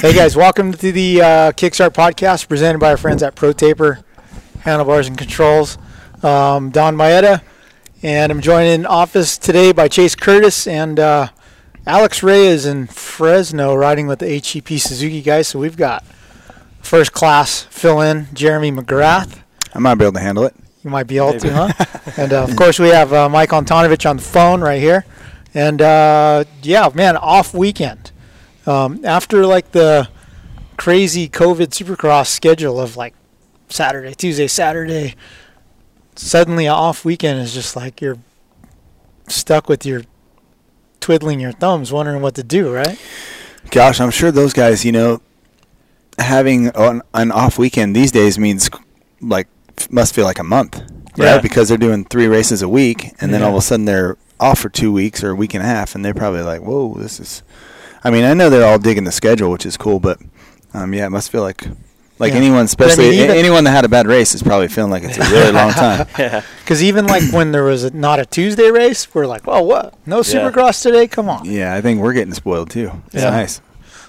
Hey guys, welcome to the uh, Kickstart podcast presented by our friends at Pro ProTaper Handlebars and Controls. Um, Don Maeda, and I'm joined in office today by Chase Curtis and uh, Alex Ray is in Fresno riding with the HEP Suzuki guys. So we've got first class fill in Jeremy McGrath. I might be able to handle it. You might be able Maybe. to, huh? and uh, of course, we have uh, Mike Antonovich on the phone right here. And uh, yeah, man, off weekend um, after like the crazy COVID Supercross schedule of like Saturday, Tuesday, Saturday, suddenly an off weekend is just like you're stuck with your twiddling your thumbs, wondering what to do, right? Gosh, I'm sure those guys, you know, having an, an off weekend these days means like must feel like a month, right? Yeah. Because they're doing three races a week, and then yeah. all of a sudden they're off for two weeks or a week and a half, and they're probably like, "Whoa, this is I mean, I know they're all digging the schedule, which is cool, but um, yeah, it must feel like like yeah. anyone, especially I mean, anyone that had a bad race, is probably feeling like it's a really long time. yeah. Because even like when there was a, not a Tuesday race, we're like, well, what? No Supercross yeah. today? Come on. Yeah, I think we're getting spoiled too. It's yeah. nice.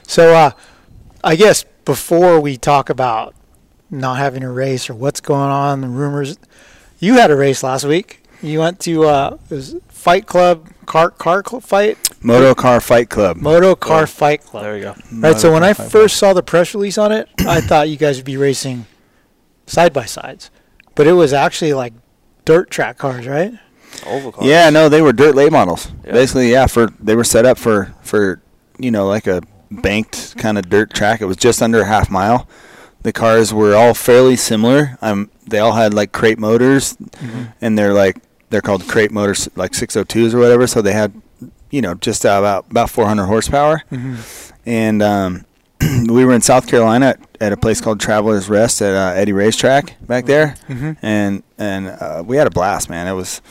So, uh, I guess before we talk about not having a race or what's going on, the rumors, you had a race last week. You went to uh, it was Fight Club car car fight. Moto Car Fight Club. Moto Car Fight Club. There you go. Right. Moto so when I first saw the press release on it, I thought you guys would be racing side by sides, but it was actually like dirt track cars, right? Oval cars. Yeah, no, they were dirt late models. Yeah. Basically, yeah, for they were set up for for you know like a banked kind of dirt track. It was just under a half mile. The cars were all fairly similar. Um, they all had like crate motors, mm-hmm. and they're like they're called crate motors, like 602s or whatever. So they had, you know, just about about 400 horsepower. Mm-hmm. And um, we were in South Carolina at, at, a place called Travelers Rest at uh, Eddie Racetrack back there, mm-hmm. and and uh, we had a blast, man. It was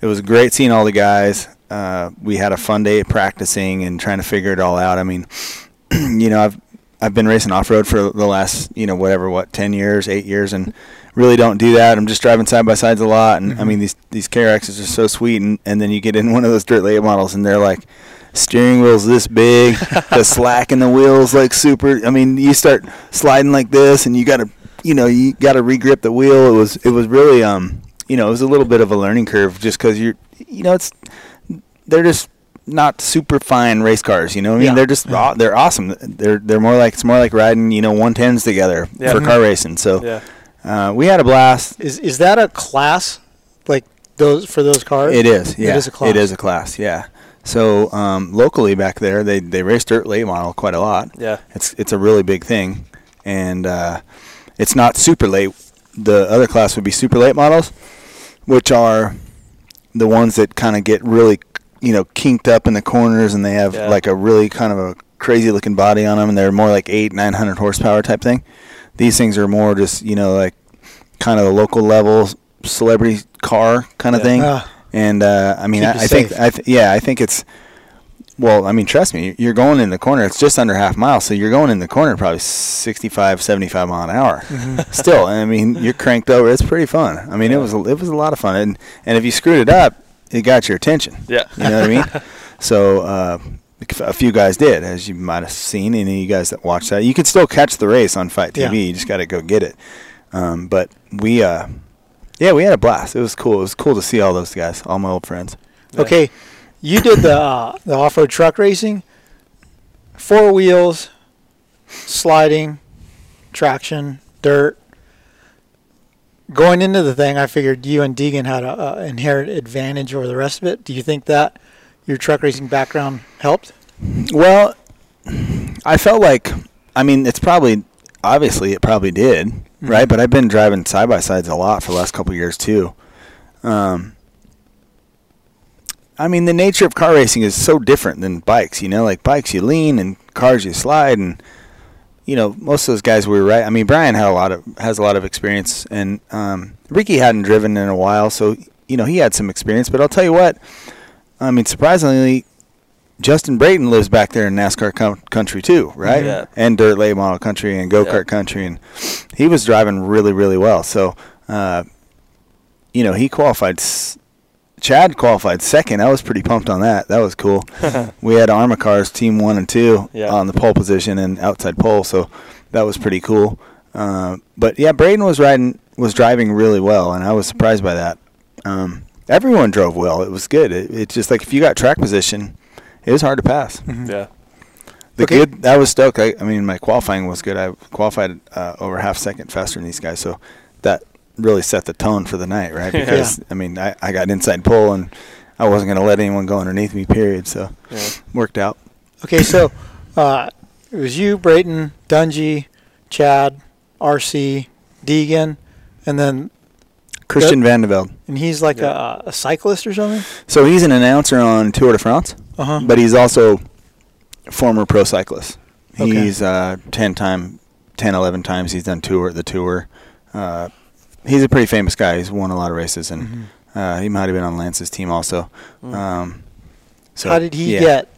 it was great seeing all the guys. Uh, we had a fun day practicing and trying to figure it all out. I mean, you know, I've I've been racing off road for the last you know whatever what ten years, eight years, and really don't do that. I'm just driving side by sides a lot, and mm-hmm. I mean these these KRXs are so sweet, and, and then you get in one of those dirt late models, and they're like steering wheels this big, the slack in the wheels like super. I mean, you start sliding like this, and you got to you know you got to regrip the wheel. It was it was really um you know it was a little bit of a learning curve just because you're you know it's they're just not super fine race cars. You know, I mean, yeah. they're just yeah. they're awesome. They're they're more like it's more like riding you know one tens together yeah. for mm-hmm. car racing. So uh, we had a blast. Is is that a class like those for those cars? It is. Yeah, it is a class. It is a class. Yeah. So um, locally back there, they they race dirt late model quite a lot. Yeah. It's it's a really big thing, and uh, it's not super late. The other class would be super late models, which are the ones that kind of get really, you know, kinked up in the corners, and they have yeah. like a really kind of a crazy looking body on them, and they're more like eight nine hundred horsepower type thing. These things are more just you know like kind of the local level celebrity car kind of yeah. thing. Uh, and uh, I mean, I, I think, I th- yeah, I think it's. Well, I mean, trust me, you're going in the corner. It's just under half mile, so you're going in the corner probably 65, 75 mile an hour. Mm-hmm. Still, I mean, you're cranked over. It's pretty fun. I mean, yeah. it was a, it was a lot of fun, and and if you screwed it up, it got your attention. Yeah, you know what I mean. So uh, a few guys did, as you might have seen. Any of you guys that watched that, you can still catch the race on FITE TV. Yeah. You just got to go get it. Um, but we, uh, yeah, we had a blast. It was cool. It was cool to see all those guys, all my old friends. Okay, you did the uh, the off road truck racing, four wheels, sliding, traction, dirt. Going into the thing, I figured you and Deegan had an inherent advantage over the rest of it. Do you think that your truck racing background helped? Well, I felt like, I mean, it's probably obviously it probably did, mm-hmm. right? But I've been driving side by sides a lot for the last couple years too. Um, I mean, the nature of car racing is so different than bikes. You know, like bikes you lean and cars you slide, and you know, most of those guys we were right. I mean, Brian had a lot of has a lot of experience, and um, Ricky hadn't driven in a while, so you know he had some experience. But I'll tell you what, I mean, surprisingly, Justin Brayton lives back there in NASCAR com- country too, right? Yeah. And dirt late model country and go kart Yeah. country, and he was driving really, really well. So, uh, you know, he qualified. S- Chad qualified second. I was pretty pumped on that. That was cool. we had Arma cars, team one and two, Yeah. on the pole position and outside pole, so that was pretty cool. Uh, but yeah, Brayton was riding, was driving really well, and I was surprised by that. Um, everyone drove well. It was good. It, it's just like if you got track position, it was hard to pass. Yeah. The Okay. good, I was stoked. I, I mean, my qualifying was good. I qualified uh, over half second faster than these guys, so that really set the tone for the night, right? Yeah. Because I mean, I, I got inside pole and I wasn't going to let anyone go underneath me. Period. So Yeah. worked out. Okay, so uh, it was you, Brayton, Dungey, Chad, RC, Deegan, and then Christian Vande Velde. and he's like Yeah. a, a cyclist or something. So he's an announcer on Tour de France, Uh huh. but he's also former pro cyclist. Okay. He's uh, 10 time, 10, 11 times he's done tour the tour. Uh, he's a pretty famous guy. He's won a lot of races, and Mhm. uh, he might have been on Lance's team also. Mm. Um, so How did he yeah. get?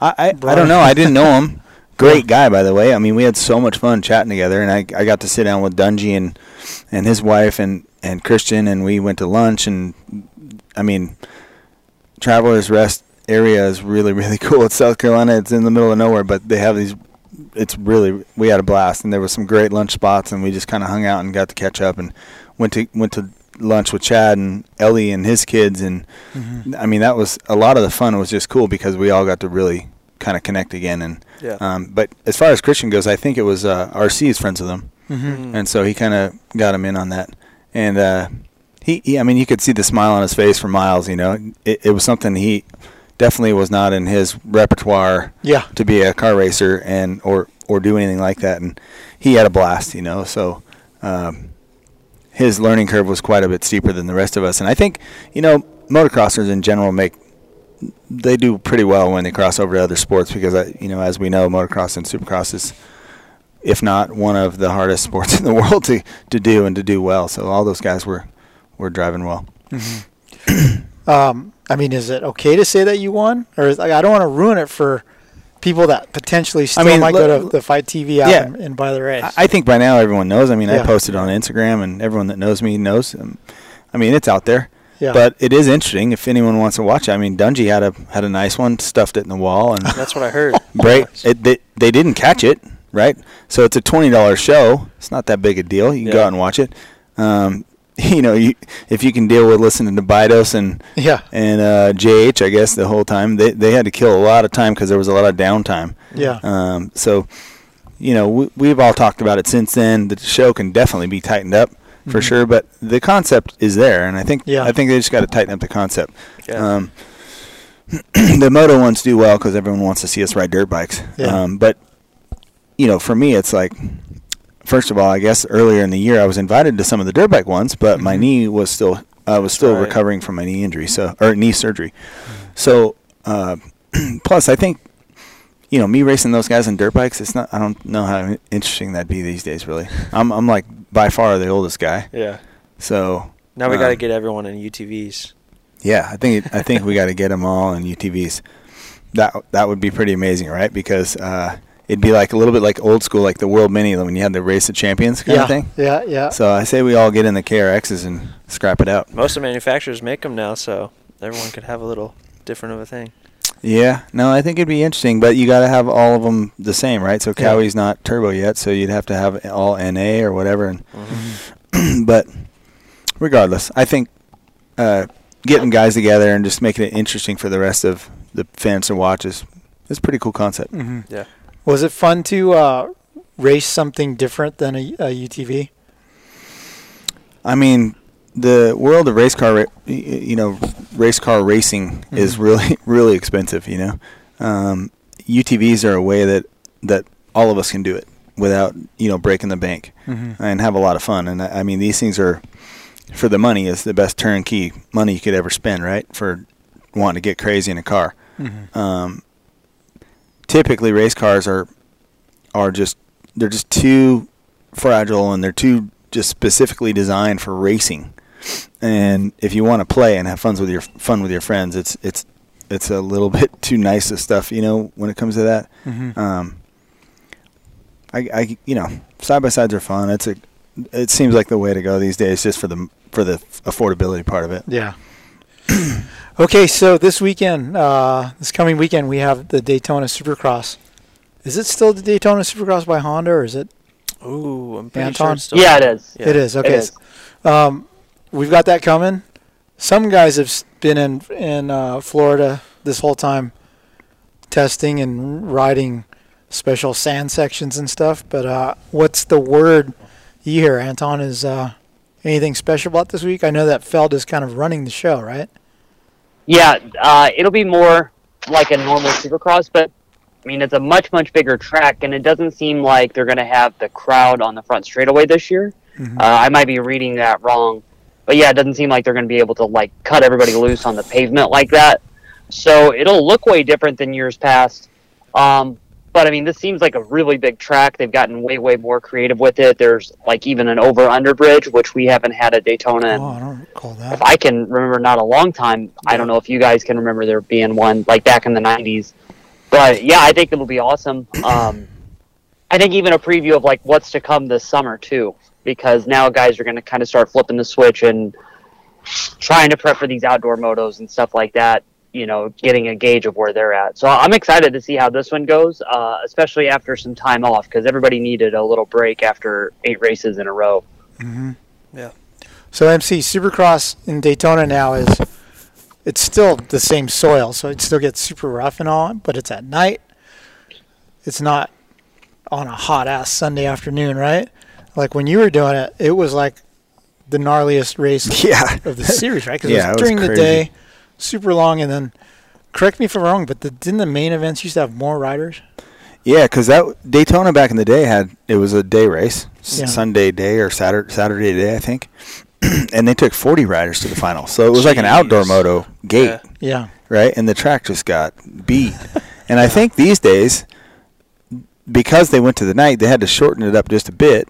I, I, I don't know. I didn't know him. Great guy, by the way. I mean, we had so much fun chatting together, and I, I got to sit down with Dungey and and his wife and and Christian, and we went to lunch. And I mean, Travelers Rest area is really really cool. It's South Carolina. It's in the middle of nowhere, but they have these. It's really we had a blast, and there was some great lunch spots, and we just kind of hung out and got to catch up, and went to went to lunch with Chad and Ellie and his kids, and Mhm. I mean, that was a lot of the fun was just cool because we all got to really kind of connect again. And Yeah. um, but as far as Christian goes, I think it was uh, RC is friends with him, Mhm. and so he kind of got him in on that. And uh, he, he, I mean, you could see the smile on his face for miles. You know, it, it was something he definitely was not in his repertoire Yeah. to be a car racer and or or do anything like that. And he had a blast. You know, so. Um, his learning curve was quite a bit steeper than the rest of us, and I think, you know, motocrossers in general make they do pretty well when they cross over to other sports because I, you know, as we know, motocross and supercross is, if not one of the hardest sports in the world to, to do and to do well. So all those guys were were driving well. Um, I mean, is it okay to say that you won, or is, I don't want to ruin it for people that potentially still mean, might go to the FITE TV app Yeah. and, and buy the race? I, I think by now everyone knows. I mean, Yeah. I posted on Instagram, and everyone that knows me knows. Um, I mean, it's out there. yeah. But it is interesting if anyone wants to watch. it. I mean, Dungey had a had a nice one, stuffed it in the wall, and That's what I heard. Bray, it, they, they didn't catch it, right? So it's a twenty dollars show. It's not that big a deal. You can go out and watch it. Um, you know, you, if you can deal with listening to Bidos and yeah. and uh, JH, I guess the whole time they they had to kill a lot of time because there was a lot of downtime. Yeah. Um, so, you know, we, we've all talked about it since then. The show can definitely be tightened up for Mhm. sure, but the concept is there, and I think Yeah. I think they just got to tighten up the concept. Yeah. Um, the moto ones do well because everyone wants to see us ride dirt bikes. Yeah. Um, but you know, for me, it's like first of all, I guess earlier in the year I was invited to some of the dirt bike ones, but my Mhm. knee was still I was still Right. recovering from my knee injury, so or knee surgery. So uh, plus, I think you know me racing those guys on dirt bikes. It's not. I don't know how interesting that'd be these days. Really, I'm I'm like by far the oldest guy. yeah. So Now we um, got to get everyone in UTVs. yeah, I think it, I think we got to get them all in UTVs. That that would be pretty amazing, right? Because uh, it'd be like a little bit like old school, like the World Mini when you had the Race of Champions kind yeah. of thing. Yeah. Yeah. So I say we all get in the KRXs and scrap it out. Most of the manufacturers make them now, so everyone could have a little different of a thing. Yeah, no, I think it'd be interesting, but you got to have all of them the same, right? So Yeah. Kawi's not turbo yet, so you'd have to have all NA or whatever. And Mhm. but regardless, I think uh, getting guys together and just making it interesting for the rest of the fans to watch is is a pretty cool concept. Mm-hmm. Yeah. Was it fun to uh, race something different than a, a UTV? I mean, the world of race car, ra- you know, race car racing is Mhm. really, really expensive. You know, um, UTVs are a way that that all of us can do it without you know breaking the bank Mm-hmm. and have a lot of fun. And I I mean, these things are for the money is the best turnkey money you could ever spend, right? For wanting to get crazy in a car. Mm-hmm. Um, typically, race cars are are just they're just too fragile and they're too just specifically designed for racing. And if you want to play and have fun with your fun with your friends, it's it's it's a little bit too nice of stuff, you know, when it comes to that. Mm-hmm. Um, I, I, you know, side by sides are fun. It's a, it seems like the way to go these days, just for the for the affordability part of it. Yeah. okay, so this weekend, uh, this coming weekend, we have the Daytona Supercross. Is it still the Daytona Supercross by Honda, or is it? Ooh, I'm pretty Anton? sure it's still Yeah, it is. Yeah. It is. Okay. is. Um, we've got that coming. Some guys have been in in uh, Florida this whole time, testing and riding special sand sections and stuff. But uh, what's the word you hear, Anton? Is uh, anything special about this week? I know that Feld is kind of running the show, right? Yeah, uh, it'll be more like a normal supercross, but I mean, it's a much, much bigger track, and it doesn't seem like they're going to have the crowd on the front straightaway this year. Mhm. Uh, I might be reading that wrong, but yeah, it doesn't seem like they're going to be able to like cut everybody loose on the pavement like that. So it'll look way different than years past. Um, but I mean, this seems like a really big track. They've gotten way, way more creative with it. There's like even an over under bridge, which we haven't had at Daytona. in Oh, I don't recall if. I can remember, not a long time. I don't know if you guys can remember there being one like back in the '90s, but yeah, I think it'll be awesome. Um, I think even a preview of like what's to come this summer too, because now guys are going to kind of start flipping the switch and trying to prep for these outdoor motos and stuff like that. You know, getting a gauge of where they're at. So I'm excited to see how this one goes, uh, especially after some time off, because everybody needed a little break after eight races in a row. hmm Yeah. So MC Supercross in Daytona now is it's still the same soil, so it still gets super rough and all, but it's at night. It's not on a hot ass Sunday afternoon, right? Like when you were doing it, it was like the gnarliest race Yeah. of the series, right? Because Yeah, it it was was during the day, super long, and then correct me if I'm wrong, but the, didn't the main events used to have more riders? Yeah, because that Daytona back in the day had it was a day race, Yeah. Sunday day or Saturday Saturday day, I think, and they took forty riders to the final. So it was like an outdoor moto gate, Yeah. Yeah. right? And the track just got beat. and I think these days, because they went to the night, they had to shorten it up just a bit.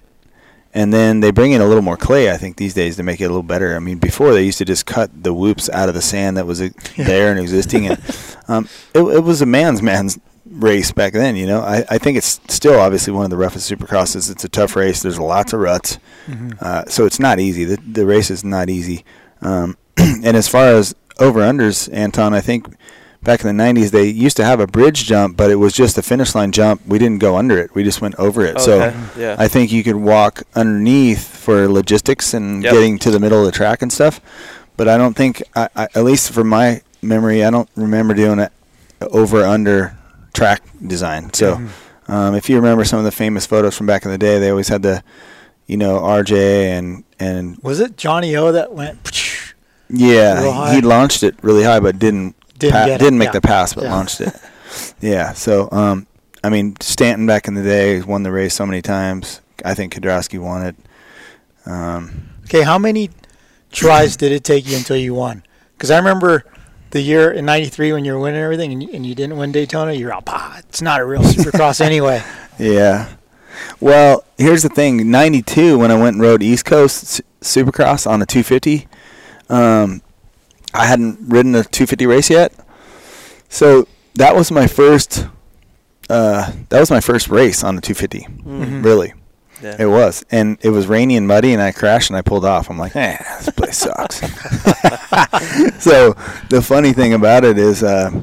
And then they bring in a little more clay, I think, these days to make it a little better. I mean, before they used to just cut the whoops out of the sand that was uh, Yeah. there and existing. And um, it, it was a man's man's race back then. You know, I, I think it's still obviously one of the roughest supercrosses. It's a tough race. There's lots of ruts, hmm uh, so it's not easy. The the race is not easy. Um, and as far as over unders, Anton, I think back in the '90s they used to have a bridge jump, but it was just a finish line jump. We didn't go under it. We just went over it. So. Yeah. I think you could walk underneath for logistics and Yep. getting to the middle of the track and stuff. But I don't think, I, I, at least from my memory, I don't remember doing it over under track design. So Mhm. um, if you remember some of the famous photos from back in the day, they always had the, you know, RJ and and Was it Johnny O that went? Yeah, he launched it really high, but didn't Didn't pa- didn't make yeah. the pass, but Yeah. launched it. yeah. So um, I mean, Stanton back in the day won the race so many times. I think Kiedrowski won it. Um, Okay, how many tries did it take you until you won? Because I remember the year in '93 when you were winning everything and you, and you didn't win Daytona. You're all, bah, it's not a real Supercross anyway. Yeah. Well, here's the thing. 92, when I went and rode East Coast Supercross on a 250, um, I hadn't ridden a 250 race yet. So that was my first. Uh, that was my first race on the 250. Mhm. Really, yeah. it was, and it was rainy and muddy, and I crashed and I pulled off. I'm like, eh, this place sucks. so the funny thing about it is, uh,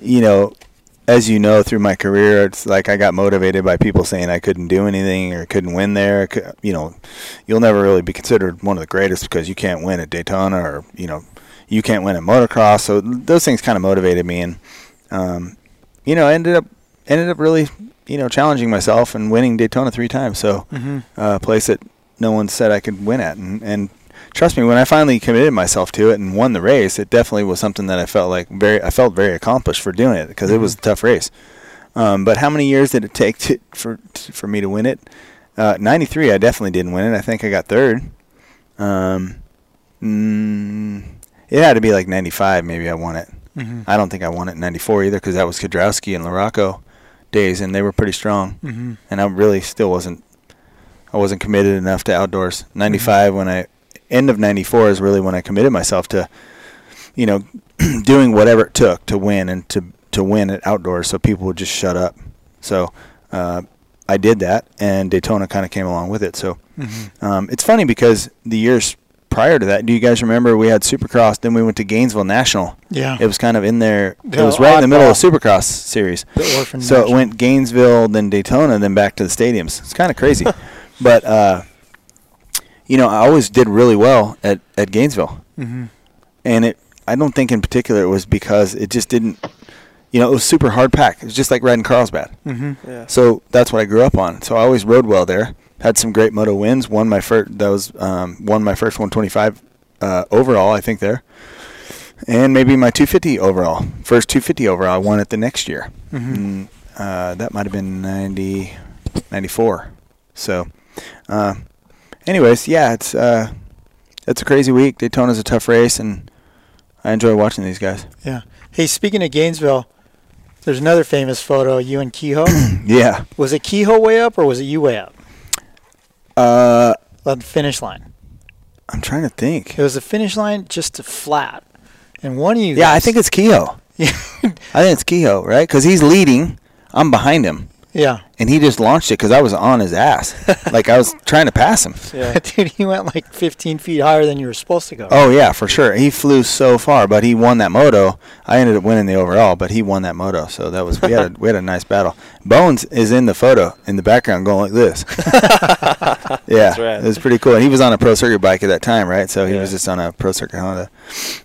you know, as you know through my career, it's like I got motivated by people saying I couldn't do anything or couldn't win there. You know, you'll never really be considered one of the greatest because you can't win at Daytona or you know, you can't win at motocross. So those things kind of motivated me, and um, you know, I ended up ended up really you know challenging myself and winning Daytona three times. So hmm uh, a place that no one said I could win at. And, and trust me, when I finally committed myself to it and won the race, it definitely was something that I felt like very, I felt very accomplished for doing it because it was a tough race. Um, but how many years did it take to, for for me to win it? Uh, 93, I definitely didn't win it. I think I got third. Um, mm, it had to be like 95, maybe I won it. hmm I don't think I won it in 94 either because that was Kiedrowski and LaRocco days, and they were pretty strong. hmm And I really still wasn't. I wasn't committed enough to outdoors. '95 when I end of '94 is really when I committed myself to, you know, doing whatever it took to win and to to win at outdoors, so people would just shut up. So uh, I did that, and Daytona kind of came along with it. So hmm um, it's funny because the years prior to that, do you guys remember we had Supercross? Then we went to Gainesville National. Yeah. It was kind of in there. The it was right in the middle of. Supercross series. So it went Gainesville, then Daytona, then back to the stadiums. It's kind of crazy, but uh, you know, I always did really well at at Gainesville, Mhm. and it. I don't think in particular it was because it just didn't. You know, it was super hard pack. It was just like riding Carlsbad. Mhm. Yeah. So that's what I grew up on. So I always rode well there. Had some great moto wins. Won my first. That was um, won my first 125 uh, overall. I think there, and maybe my 250 overall. First 250 overall. I won it the next year. Mhm. Mm, uh, that might have been 90, 94. So, uh, anyways, yeah, it's uh, it's a crazy week. Daytona's a tough race, and I enjoy watching these guys. Yeah. Hey, speaking of Gainesville, there's another famous photo. You and Kehoe. Yeah. was it Kehoe way up or was it you way up? Uh, On the finish line. I'm trying to think. It was the finish line just to flat. And one of you. Yeah, I think it's Kehoe. Yeah. I think it's Kehoe, right? Because he's leading. I'm behind him, yeah. and he just launched it because I was on his ass. like I was trying to pass him. Yeah. Dude, he went like 15 feet higher than you were supposed to go. Oh yeah, for sure. He flew so far, but he won that moto. I ended up winning the overall, but he won that moto. So that was we had a, we had a nice battle. Bones is in the photo in the background going like this. yeah, rad. it was pretty cool. And he was on a pro circuit bike at that time, right? So he was just on a pro circuit Honda.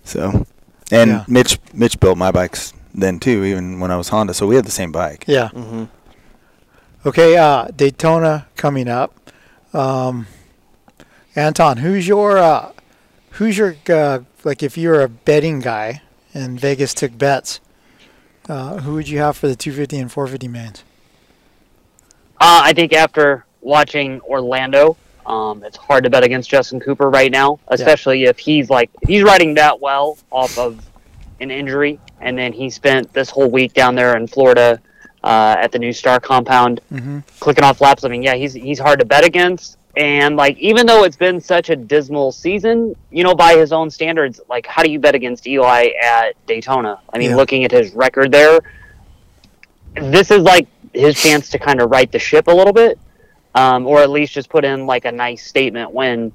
So, and Yeah. Mitch Mitch built my bikes then too, even when I was Honda. So we had the same bike. Yeah. hmm Okay, uh, Daytona coming up. Um, Anton, who's your uh, who's your uh, like if you're a betting guy and Vegas took bets, uh, who would you have for the 250 and 450 mains? Uh, I think after watching Orlando, um, it's hard to bet against Justin Cooper right now, especially if he's like if he's riding that well off of an injury, and then he spent this whole week down there in Florida uh, at the new Star compound Mm-hmm. clicking off laps. I mean, yeah, he's he's hard to bet against. And like, even though it's been such a dismal season, you know, by his own standards, like, how do you bet against Eli at Daytona? I mean, Yeah. looking at his record there, this is like his chance to kind of right the ship a little bit, um, or at least just put in like a nice statement win.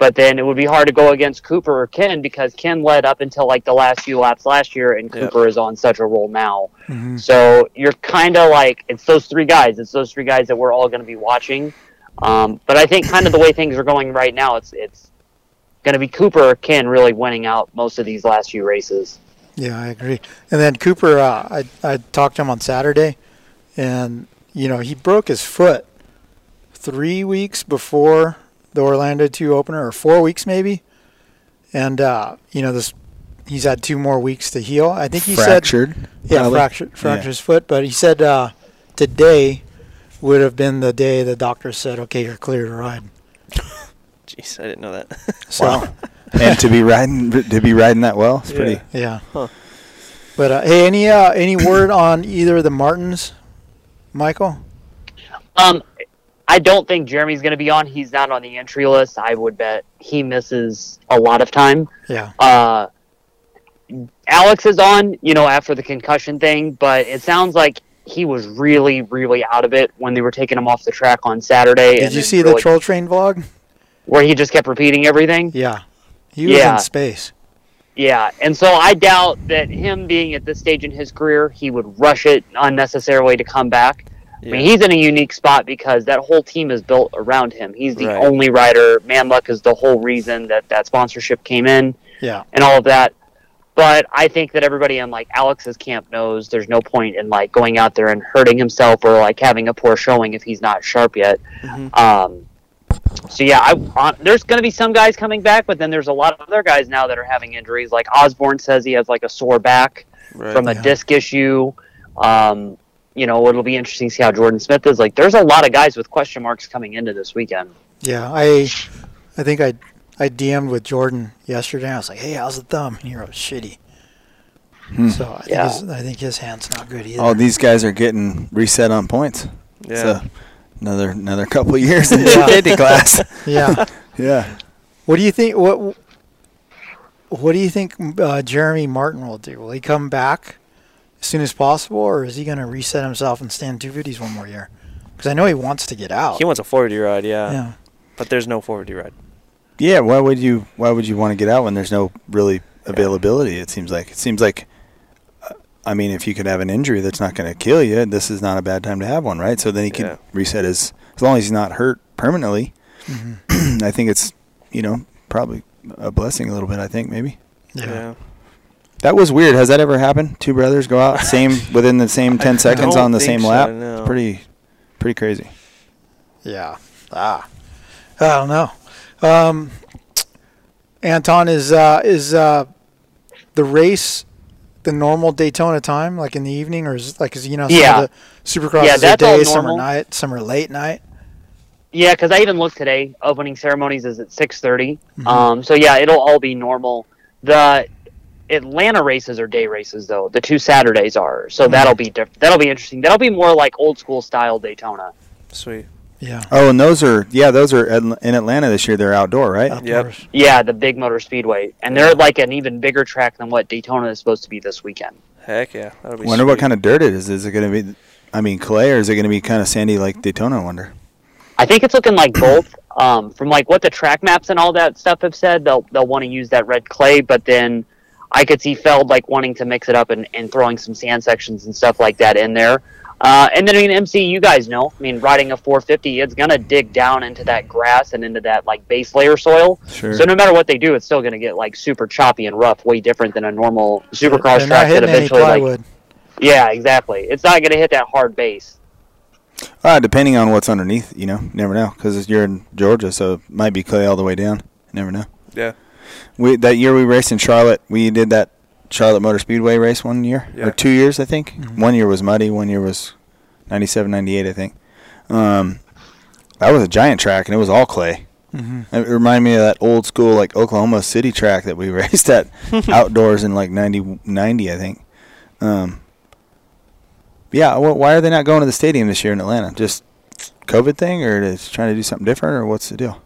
But then it would be hard to go against Cooper or Ken because Ken led up until like the last few laps last year, and Yep. Cooper is on such a roll now. Mm-hmm. So you're kind of like it's those three guys. It's those three guys that we're all going to be watching. Um, but I think kind of the way things are going right now, it's it's going to be Cooper or Ken really winning out most of these last few races. Yeah, I agree. And then Cooper, uh, I I talked to him on Saturday, and you know he broke his foot three weeks before the Orlando two opener, or four weeks maybe, and uh, you know this. He's had two more weeks to heal. I think he said Fractured. Yeah, probably. fractured fractured his foot. But he said uh, today would have been the day the doctor said, "Okay, you're clear to ride." Jeez, I didn't know that. So Wow. and to be riding to be riding that well, it's Yeah. pretty. yeah. Huh. But uh, hey, any uh, any word on either of the Martins, Michael? Um, I don't think Jeremy's going to be on. He's not on the entry list. I would bet he misses a lot of time. Yeah. Uh, Alex is on, you know, after the concussion thing, but it sounds like he was really, really out of it when they were taking him off the track on Saturday. Did you see really- the Troll Train vlog? where he just kept repeating everything? Yeah. He was Yeah. in space. Yeah, and so I doubt that him being at this stage in his career, he would rush it unnecessarily to come back. I mean, he's in a unique spot because that whole team is built around him. He's the Right. only rider. ManLuk is the whole reason that that sponsorship came in Yeah. and all of that. But I think that everybody in like Alex's camp knows there's no point in like going out there and hurting himself or like having a poor showing if he's not sharp yet. Mhm. Um, so yeah, I, uh, there's going to be some guys coming back, but then there's a lot of other guys now that are having injuries. Like Osborne says he has like a sore back Right. from a Yeah. disc issue. Um, you know, it'll be interesting to see how Jordan Smith is. Like, there's a lot of guys with question marks coming into this weekend. Yeah. I I think I I DM'd with Jordan yesterday. I was like, "Hey, how's the thumb?" And he wrote, "Shitty." So I think, Yeah. his, I think his hand's not good either. All these guys are getting reset on points. Yeah. So another another couple of years in the Yeah. 250 class. yeah. Yeah. What do you think? What What do you think uh, Jeremy Martin will do? Will he come back as soon as possible, or is he going to reset himself and stand 250s one more year? Because I know he wants to get out. he wants a 450 ride, yeah. yeah. But there's no 450 ride. Yeah. Why would you Why would you want to get out when there's no really availability? It seems like it seems like. uh, I mean, if you could have an injury that's not going to kill you, this is not a bad time to have one, right? So then he could Yeah. reset his, as long as he's not hurt permanently. Mm-hmm. I think it's, you know, probably a blessing a little bit. I think maybe. Yeah. That was weird. Has that ever happened? Two brothers go out same within the same ten seconds on the same so, lap. no. Pretty, pretty crazy. Yeah. Ah. I don't know. Um, Anton is uh, is uh, the race the normal Daytona time, like in the evening, or is it like is you know some Yeah. of the Supercrosses Yeah, are that's all day, some are night, some are late night. Yeah, because I even looked today. Opening ceremonies is at six Mhm. Um, so yeah, it'll all be normal. The Atlanta races are day races though. The two Saturdays are. So Mhm. that'll be diff- that'll be interesting. That'll be more like old school style Daytona. Sweet. Yeah. Oh, and those are yeah, those are in Atlanta this year. They're outdoor, right? Outdoors. Yeah, the big motor speedway, and they're like an even bigger track than what Daytona is supposed to be this weekend. Heck yeah. That'll be Wonder what kind of dirt it is. Is it going to be, I mean, clay, or is it going to be kind of sandy like Daytona? I wonder. I think it's looking like both. Um, from like what the track maps and all that stuff have said, they'll they'll want to use that red clay, but then I could see Feld like wanting to mix it up and, and throwing some sand sections and stuff like that in there. Uh, and then I mean MC, you guys know, I mean riding a 450, it's gonna dig down into that grass and into that like base layer soil. Sure. So no matter what they do, it's still gonna get like super choppy and rough, way different than a normal supercross They're track that hitting any eventually like yeah, exactly. It's not gonna hit that hard base. Uh, depending on what's underneath, you know, never know because you're in Georgia, so it might be clay all the way down. You never know. Yeah. We that year we raced in Charlotte. We did that Charlotte Motor Speedway race one year Yeah. or two years, I think. Mhm. One year was muddy. One year was 97, 98, I think. Um, that was a giant track, and it was all clay. hmm It reminded me of that old school like Oklahoma City track that we raced at outdoors in like 90, 90 I think. Um, yeah, wh- why are they not going to the stadium this year in Atlanta? Just COVID thing, or is trying to do something different, or what's the deal?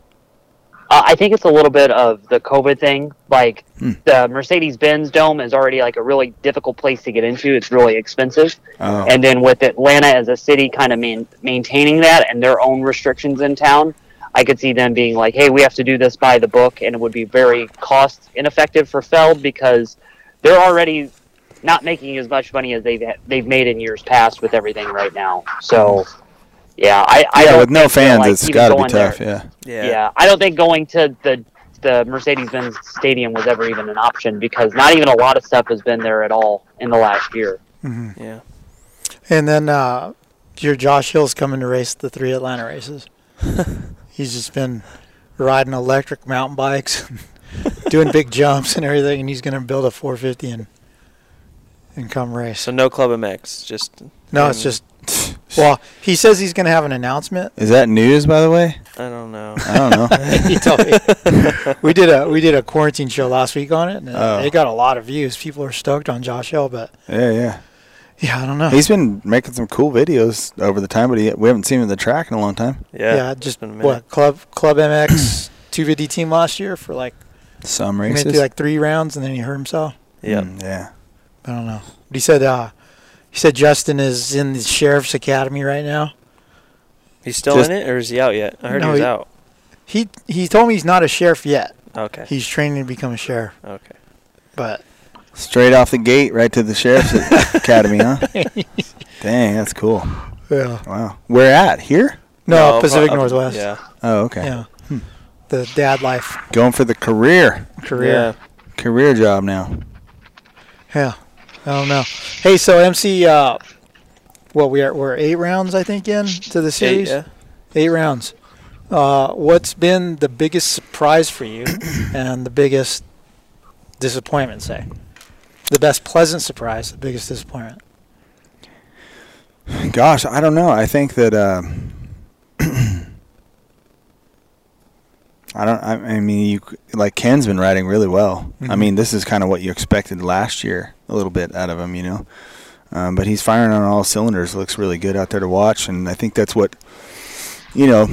Uh, I think it's a little bit of the COVID thing. Like Hmm. the Mercedes Benz Dome is already like a really difficult place to get into. It's really expensive. Oh, And then with Atlanta as a city kind of main, maintaining that and their own restrictions in town, I could see them being like, hey, we have to do this by the book. And it would be very cost ineffective for Feld because they're already not making as much money as they've they've made in years past with everything right now. So, yeah, I, I yeah, don't with no fans, like, it's even got to be going there- tough. Yeah. Yeah. yeah. I don't think going to the the Mercedes-Benz Stadium was ever even an option because not even a lot of stuff has been there at all in the last year. hmm Yeah. And then uh, your Josh Hill's coming to race the three Atlanta races. He's just been riding electric mountain bikes, doing big jumps and everything, and he's going to build a 450 and and come race. So no Club MX, just No, it's just well, he says he's going to have an announcement. Is that news, by the way? I don't know. I don't know. he told me. we did a we did a quarantine show last week on it, and Oh. it got a lot of views. People are stoked on Josh Hill, but yeah, yeah. yeah, I don't know. He's been making some cool videos over the time, but he, we haven't seen him at the track in a long time. Yeah. yeah, it's just been a minute. what club club MX 250 team last year for like Some he races. went through like three rounds, and then he hurt himself. Yeah. Mm, yeah. I don't know. But he said uh, he said Justin is in the sheriff's academy right now. He's still Just- in it, or is he out yet? I heard No, he was he- out. He he told me he's not a sheriff yet. Okay. He's training to become a sheriff, okay. but Straight off the gate, right to the sheriff's academy, huh? Dang, that's cool. yeah. Wow. Where at? Here? No, up- Pacific up- Northwest. Yeah. Oh, okay. Yeah. Hmm. The dad life Going for the career, career. career job now. Yeah. I don't know. Hey, so MC, uh, well, we are we're eight rounds, I think, in to the Eight, series. yeah. Eight rounds. Uh, what's been the biggest surprise for you, and the biggest disappointment? Say, the best pleasant surprise, the biggest disappointment. Gosh, I don't know. I think that um, I don't. I, I mean, you like Ken's been riding really well. I Mhm. mean, this is kind of what you expected last year, a little bit out of him, you know. Um, but he's firing on all cylinders. Looks really good out there to watch, and I think that's what, you know,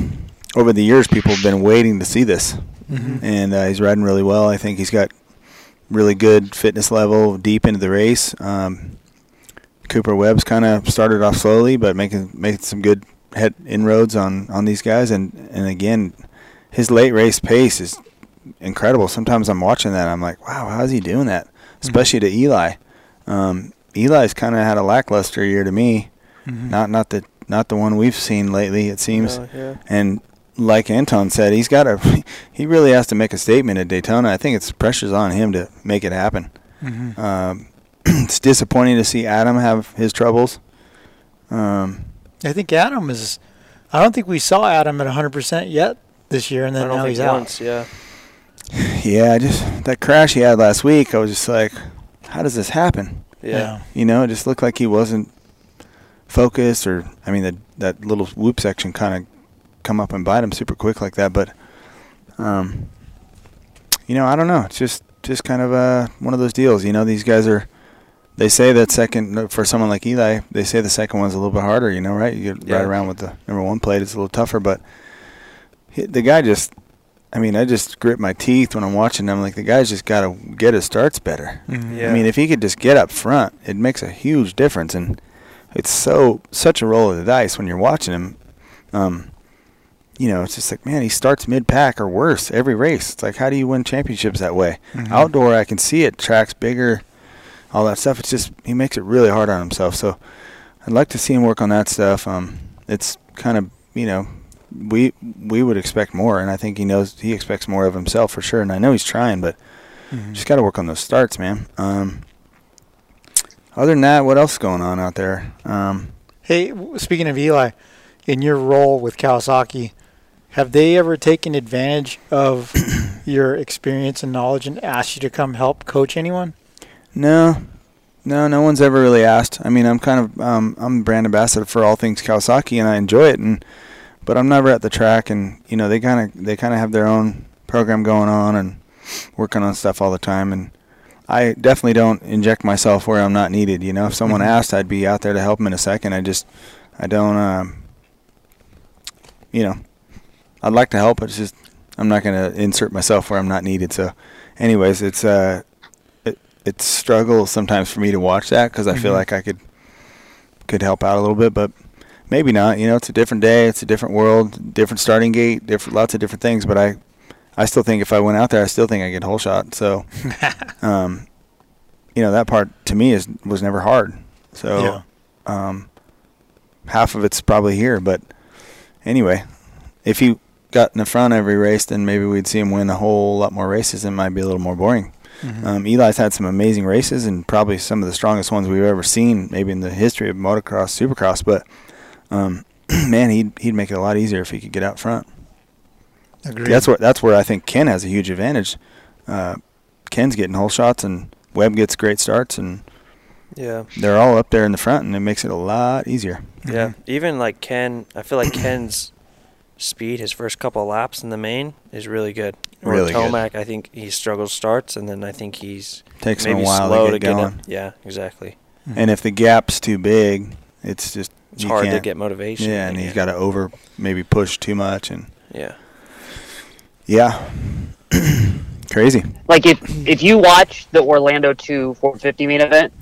over the years people have been waiting to see this, Mhm. and uh, he's riding really well. I think he's got really good fitness level deep into the race. Um, Cooper Webb's kind of started off slowly, but making making some good head inroads on on these guys, and and again, his late race pace is incredible. Sometimes I'm watching that, I'm like, wow, how's he doing that? Especially to Eli. Um, Eli's kind of had a lackluster year to me. Mhm. Not not the not the one we've seen lately. It seems. Oh, yeah. And like Anton said, he's got to. He really has to make a statement at Daytona. I think it's pressure's on him to make it happen. Mhm. Um, it's disappointing to see Adam have his troubles. Um, I think Adam is. I don't think we saw Adam at 100% yet this year, and I then don't now think he's out. once. Yeah. yeah, just that crash he had last week. I was just like, how does this happen? Yeah. You know, it just looked like he wasn't focused, or I mean, that that little whoop section kind of come up and bite him super quick like that. But, um, you know, I don't know. It's just just kind of uh, one of those deals. You know, these guys are. They say that second for someone like Eli, they say the second one's a little bit harder. You know, right? You get Yeah. right around with the number one plate; it's a little tougher. But he, the guy just, I mean, I just grit my teeth when I'm watching him. Like the guy's just got to get his starts better. Mhm. Yeah. I mean, if he could just get up front, it makes a huge difference, and it's so such a roll of the dice when you're watching him. Um, you know, it's just like man, he starts mid pack or worse every race. It's like how do you win championships that way? Mhm. Outdoor, I can see it, tracks bigger, all that stuff. It's just he makes it really hard on himself. So I'd like to see him work on that stuff. Um, it's kind of you know we we would expect more, and I think he knows he expects more of himself for sure. And I know he's trying, but Mhm. just got to work on those starts, man. Um, other than that, what else is going on out there? Um, Hey, speaking of Eli, in your role with Kawasaki, have they ever taken advantage of your experience and knowledge and asked you to come help coach anyone? no, no, no one's ever really asked. I mean, I'm kind of um, I'm brand ambassador for all things Kawasaki, and I enjoy it. And but I'm never at the track, and you know they kind of they kind of have their own program going on and working on stuff all the time. And I definitely don't inject myself where I'm not needed. You know, if someone Mhm. asked, I'd be out there to help them in a second. I just I don't. Um, you know, I'd like to help, but it's just I'm not going to insert myself where I'm not needed. So, anyways, it's uh, it it's struggle sometimes for me to watch that because I feel Mhm. like I could could help out a little bit, but maybe not. You know, it's a different day, it's a different world, different starting gate, different lots of different things. But I I still think if I went out there, I still think I get whole shot. So, um, you know, that part to me is was never hard. So, Yeah. um, half of it's probably here. But anyway, if he got in the front every race, then maybe we'd see him win a whole lot more races. It might be a little more boring. Mhm. Um, Eli's had some amazing races and probably some of the strongest ones we've ever seen, maybe in the history of motocross, supercross. But um, man, he'd he'd make it a lot easier if he could get out front. Agreed. That's where that's where I think Ken has a huge advantage. Uh, Ken's getting whole shots and Webb gets great starts, and Yeah. they're all up there in the front, and it makes it a lot easier. Yeah. Mhm. Even like Ken, I feel like Ken's speed, his first couple of laps in the main, is really good. Or Really good. Tomac, I think he struggles starts, and then I think he's Takes him maybe a while slow to to get get going, up. Yeah, exactly. Mhm. and if the gap's too big, it's just It's hard to get motivation. Yeah, and he's got to over maybe push too much, and Yeah. yeah, crazy. Like if if you watch the Orlando 2 450 main event,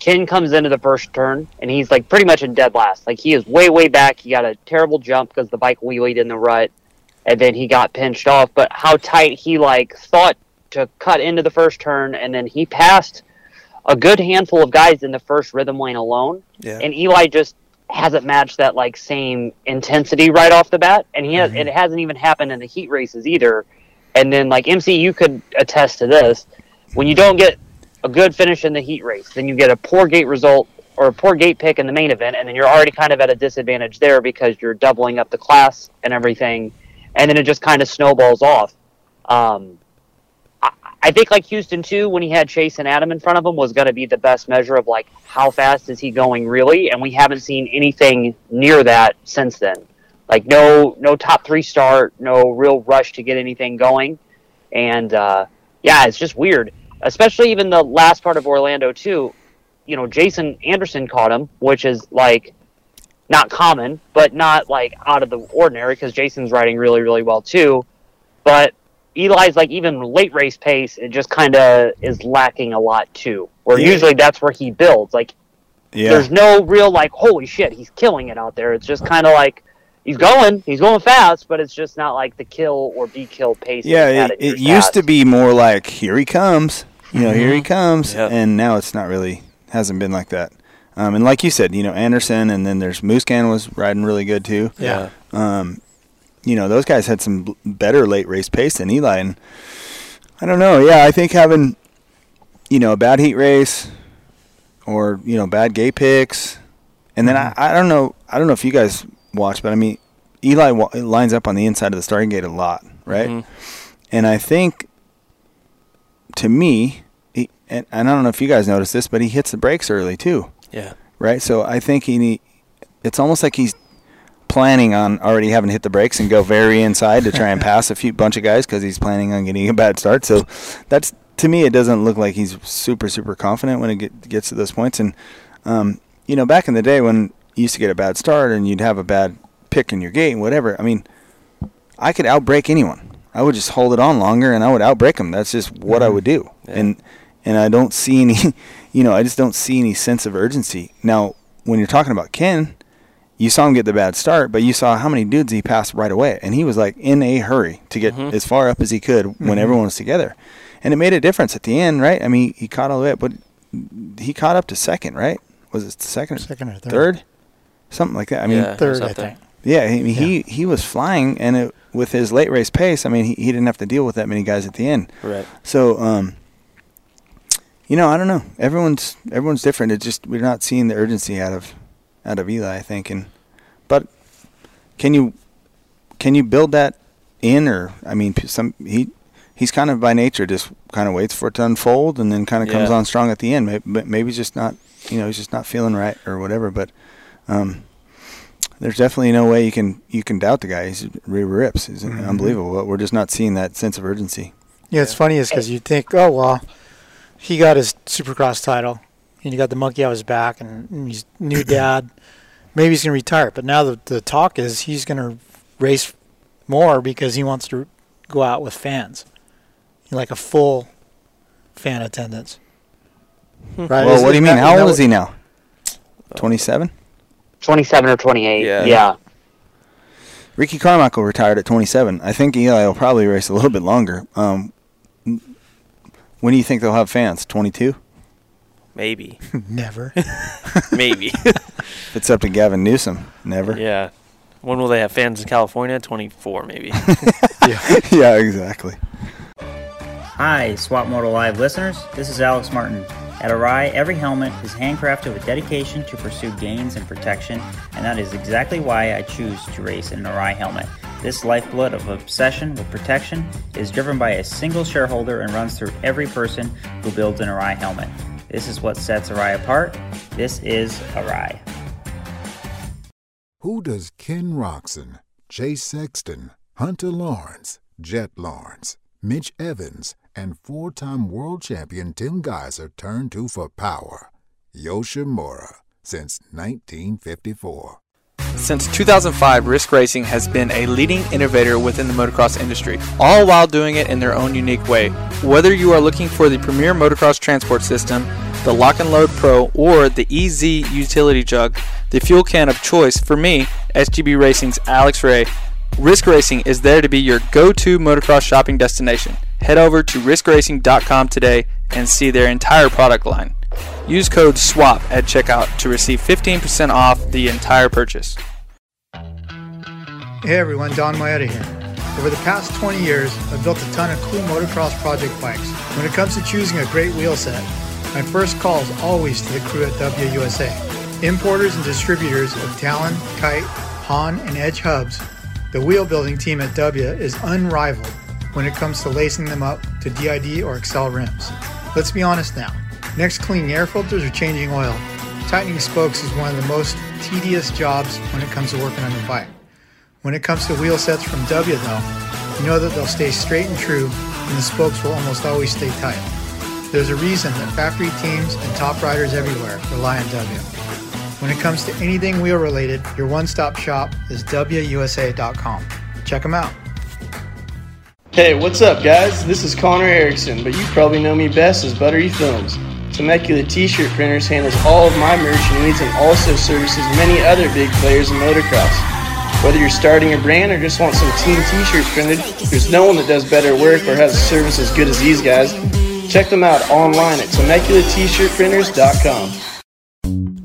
Ken comes into the first turn and he's like pretty much in dead last. Like he is way way back. He got a terrible jump because the bike wheelied in the rut, and then he got pinched off. But how tight he like thought to cut into the first turn, and then he passed a good handful of guys in the first rhythm lane alone. Yeah. and Eli just hasn't matched that like same intensity right off the bat, and he has, it hasn't even happened in the heat races either. And then like MC, you could attest to this: when you don't get a good finish in the heat race, then you get a poor gate result or a poor gate pick in the main event, and then you're already kind of at a disadvantage there because you're doubling up the class and everything, and then it just kind of snowballs off. Um, I, think like Houston too, when he had Chase and Adam in front of him, was going to be the best measure of like how fast is he going really, and we haven't seen anything near that since then. Like no no top three start, no real rush to get anything going, and uh, yeah, it's just weird. Especially even the last part of Orlando too. You know, Jason Anderson caught him, which is like not common, but not like out of the ordinary because Jason's riding really really well too. But Eli's like even late race pace, it just kind of is lacking a lot too. Where Yeah. usually that's where he builds. Like Yeah. there's no real like holy shit, he's killing it out there. It's just kind of like he's going, he's going fast, but it's just not like the kill or be kill pace. Yeah, it, it used to be more like here he comes, you know, here he comes, Yep. and now it's not really hasn't been like that. Um, and like you said, you know, Anderson, and then there's Musquin was riding really good too. Yeah. Um, you know, those guys had some better late race pace than Eli, and I don't know. Yeah, I think having you know a bad heat race or you know bad gate picks, and then I, I don't know. I don't know if you guys watch, but I mean, Eli wa- lines up on the inside of the starting gate a lot, right? Mhm. And I think, to me, he, and, and I don't know if you guys noticed this, but he hits the brakes early too, Yeah. right? So I think he, it's almost like he's planning on already having to hit the brakes and go very inside to try and pass a few bunch of guys because he's planning on getting a bad start. So that's to me, it doesn't look like he's super super confident when it get, gets to those points. And um, you know, back in the day when you used to get a bad start and you'd have a bad pick in your gate and whatever. I mean, I could outbreak anyone. I would just hold it on longer and I would outbreak them. That's just what I would do. Yeah. And and I don't see any, you know, I just don't see any sense of urgency. Now, when you're talking about Ken, you saw him get the bad start, but you saw how many dudes he passed right away, and he was like in a hurry to get Mhm. as far up as he could when everyone was together, and it made a difference at the end, right? I mean, he caught all the way up, but he caught up to second, right? Was it second, or Second or third. third, something like that? I mean, Yeah. Third, I think. yeah, I mean, he he was flying, and it, with his late race pace, I mean, he, he didn't have to deal with that many guys at the end. Right. So, um, you know, I don't know. Everyone's everyone's different. It's just we're not seeing the urgency out of out of Eli. I think, and but can you can you build that in, or I mean, some he he's kind of by nature just kind of waits for it to unfold and then kind of comes Yeah. on strong at the end. Maybe, maybe he's just not you know he's just not feeling right or whatever. But um, there's definitely no way you can you can doubt the guy. He's re rips. He's Mhm. unbelievable. But we're just not seeing that sense of urgency. Yeah, it's funny is because you think, oh well, he got his Supercross title, and he got the monkey off his back, and, and he's new dad. Maybe he's gonna retire, but now the the talk is he's gonna race more because he wants to go out with fans, like a full fan attendance. Right? Well, Isn't what do you mean? How that old is he now? Twenty-seven. 27 or 28. Yeah. Yeah. Ricky Carmichael retired at 27. I think Eli will probably race a little bit longer. Um, when do you think they'll have fans? 22. Maybe. Never. Maybe. If it's up to Gavin Newsom, never. yeah. When will they have fans in California? 24, maybe. yeah. yeah, exactly. Hi, Swap Moto Live listeners. This is Alex Martin. At Arai, every helmet is handcrafted with dedication to pursue gains and protection, and that is exactly why I choose to race in an Arai helmet. This lifeblood of obsession with protection is driven by a single shareholder and runs through every person who builds an Arai helmet. This is what sets Arai apart. This is Arai. Who does Ken Roczen, Chase Sexton, Hunter Lawrence, Jett Lawrence, Mitch Evans, and four time world champion Tim Gajser turn to for power? Yoshimura, since 1954. Since 2005, Risk Racing has been a leading innovator within the motocross industry, all while doing it in their own unique way. Whether you are looking for the premier motocross transport system, the Lock and Load Pro, or the EZ utility jug, the fuel can of choice for me, SGB Racing's Alex Ray, Risk Racing is there to be your go to motocross shopping destination. Head over to riskracing.com today and see their entire product line. Use code SWAP at checkout to receive 15% off the entire purchase. Hey everyone, Donn Maeda here. Over the past 20 years, I've built a ton of cool motocross project bikes. When it comes to choosing a great wheel set, my first call is always to the crew at Dubya USA. Importers and distributors of Talon, Kite, Haan, and Edge hubs, the wheel building team at W is unrivaled when it comes to lacing them up to DID or Excel rims. Let's be honest now. Next, cleaning air filters or changing oil. Tightening spokes is one of the most tedious jobs when it comes to working on your bike. When it comes to wheel sets from W though, you know that they'll stay straight and true and the spokes will almost always stay tight. There's a reason that factory teams and top riders everywhere rely on W. When it comes to anything wheel related, your one stop shop is DubyaUSA.com. Check them out. Hey, what's up, guys? This is Connor Erickson, but you probably know me best as Buttery Films. Temecula T-shirt printers handles all of my merch needs and also services many other big players in motocross. Whether you're starting a brand or just want some team T-shirts printed, there's no one that does better work or has a service as good as these guys. Check them out online at TemeculaT-shirtprinters.com.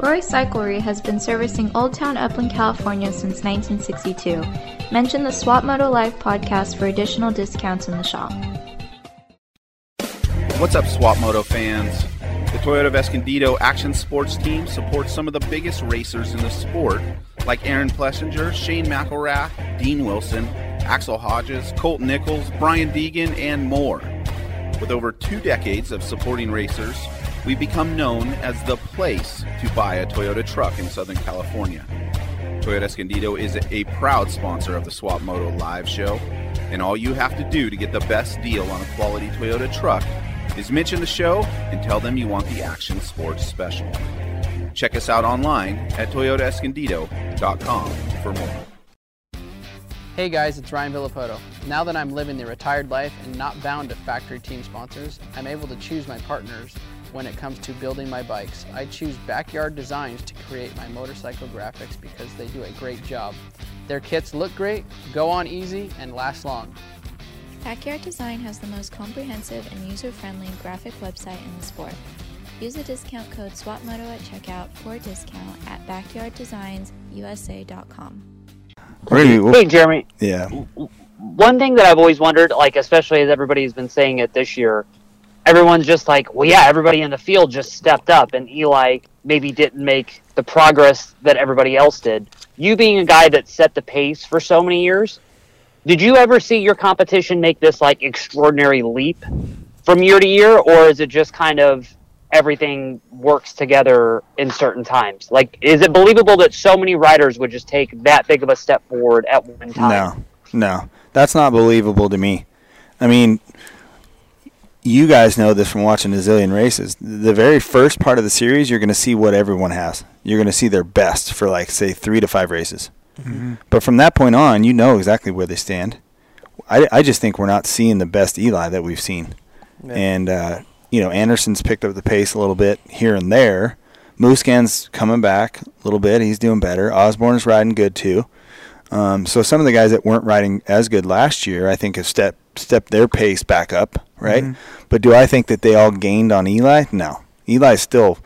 Roy Cyclery has been servicing Old Town Upland, California since 1962. Mention the Swap Moto Live podcast for additional discounts in the shop. What's up, Swap Moto fans? The Toyota of Escondido Action Sports team supports some of the biggest racers in the sport, like Aaron Plessinger, Shane McElrath, Dean Wilson, Axell Hodges, Colt Nichols, Brian Deegan, and more. With over two decades of supporting racers, we've become known as the place to buy a Toyota truck in Southern California. Toyota Escondido is a proud sponsor of the Swap Moto live show, and all you have to do to get the best deal on a quality Toyota truck is mention the show and tell them you want the Action Sports Special. Check us out online at toyotaescondido.com for more. Hey guys, it's Ryan Villopoto. Now that I'm living the retired life and not bound to factory team sponsors, I'm able to choose my partners when it comes to building my bikes. I choose Backyard Designs to create my motorcycle graphics because they do a great job. Their kits look great, go on easy, and last long. Backyard Design has the most comprehensive and user-friendly graphic website in the sport. Use the discount code SWAPMOTO at checkout for a discount at backyarddesigns.usa.com. Hey, Jeremy. Yeah. One thing that I've always wondered, like especially as everybody's been saying it this year, everyone's just like, well, yeah, everybody in the field just stepped up, and Eli maybe didn't make the progress that everybody else did. You being a guy that set the pace for so many years, did you ever see your competition make this like extraordinary leap from year to year, or is it just kind of everything works together in certain times? Like, is it believable that so many riders would just take that big of a step forward at one time? No, no, that's not believable to me. I mean, you guys know this from watching a zillion races. The very first part of the series, you're going to see what everyone has. You're going to see their best for like say three to five races. Mm-hmm. But from that point on, you know exactly where they stand. I, I just think we're not seeing the best Eli that we've seen. Yeah. And, uh, you know, Anderson's picked up the pace a little bit here and there. Musquin's coming back a little bit. He's doing better. Osborne's riding good too. Um, so some of the guys that weren't riding as good last year, I think, have stepped stepped their pace back up, right? Mhm. But do I think that they all gained on Eli? No. Eli's still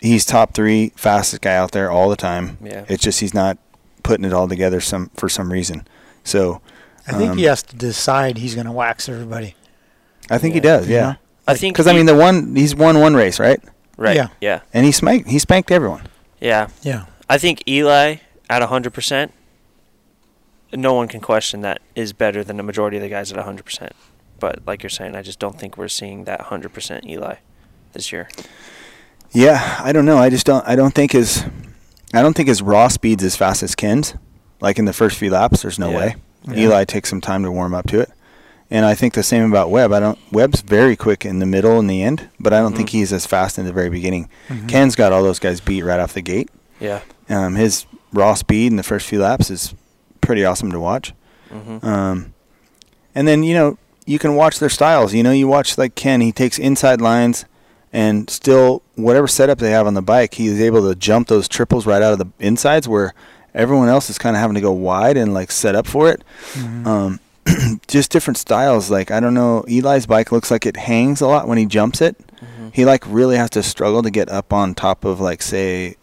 he's top three fastest guy out there all the time. Yeah. It's just he's not putting it all together some for some reason. So I think um, he has to decide he's going to wax everybody. I think he does. You Yeah. know? I think because I mean the one he's won one race, right? Right. Yeah. Yeah. And he spanked he spanked everyone. Yeah. Yeah. I think Eli at 100%, no one can question that is better than the majority of the guys at 100%. But like you're saying, I just don't think we're seeing that 100% Eli this year. Yeah, I don't know. I just don't. I don't think his. I don't think his raw speed's as fast as Ken's. Like in the first few laps, there's no Yeah. way. Yeah. Eli takes some time to warm up to it, and I think the same about Webb. I don't. Webb's very quick in the middle and the end, but I don't think Mhm. he's as fast in the very beginning. Mhm. Ken's got all those guys beat right off the gate. Yeah. Um, his raw speed in the first few laps is pretty awesome to watch. Mhm. Um, and then you know you can watch their styles. You know, you watch like Ken. He takes inside lines, and still whatever setup they have on the bike, he is able to jump those triples right out of the insides where everyone else is kind of having to go wide and like set up for it. Um, just different styles. Like I don't know, Eli's bike looks like it hangs a lot when he jumps it. He like really has to struggle to get up on top of like say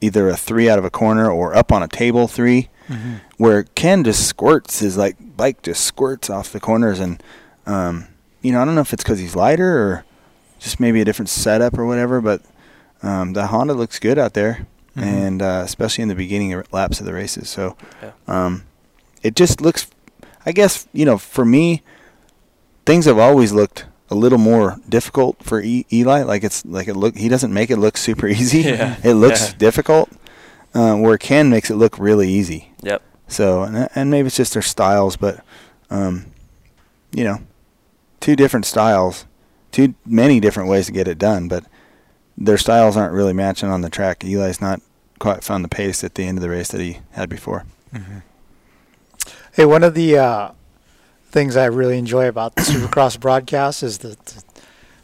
either a three out of a corner or up on a table 3 Mhm. where Ken just squirts his like bike just squirts off the corners and um, you know I don't know if it's because he's lighter or just maybe a different setup or whatever, but um, the Honda looks good out there, Mhm. and uh, especially in the beginning of laps of the races. So Yeah. um, it just looks, I guess you know, for me, things have always looked a little more difficult for e- Eli. Like it's like it look he doesn't make it look super easy. Yeah. It looks Yeah. difficult, uh, where Ken makes it look really easy. Yep. So and, and maybe it's just their styles, but um, you know, two different styles, two many different ways to get it done, but their styles aren't really matching on the track. Eli's not quite found the pace at the end of the race that he had before. Hey, one of the uh, things I really enjoy about the Supercross broadcast is the, the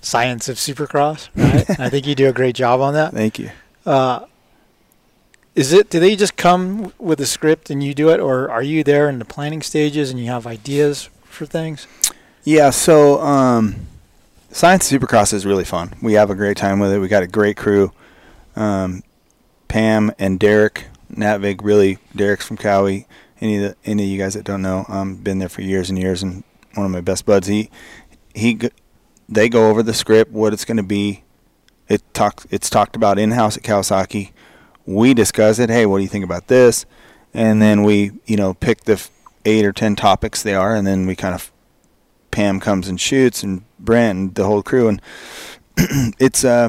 science of Supercross. Right? I think you do a great job on that. Thank you. Uh, is it? Do they just come with a script and you do it, or are you there in the planning stages and you have ideas for things? Yeah, so um, Science Supercross is really fun. We have a great time with it. We got a great crew. Um, Pam and Derek Natvig, really, Derek's from Kawi. Any of the, any of you guys that don't know, um, been there for years and years, and one of my best buds. He he, they go over the script, what it's going to be. It talk it's talked about in house at Kawasaki. We discuss it. Hey, what do you think about this? And then we, you know, pick the eight or ten topics they are, and then we kind of Pam comes and shoots, and Brent and the whole crew, and it's uh,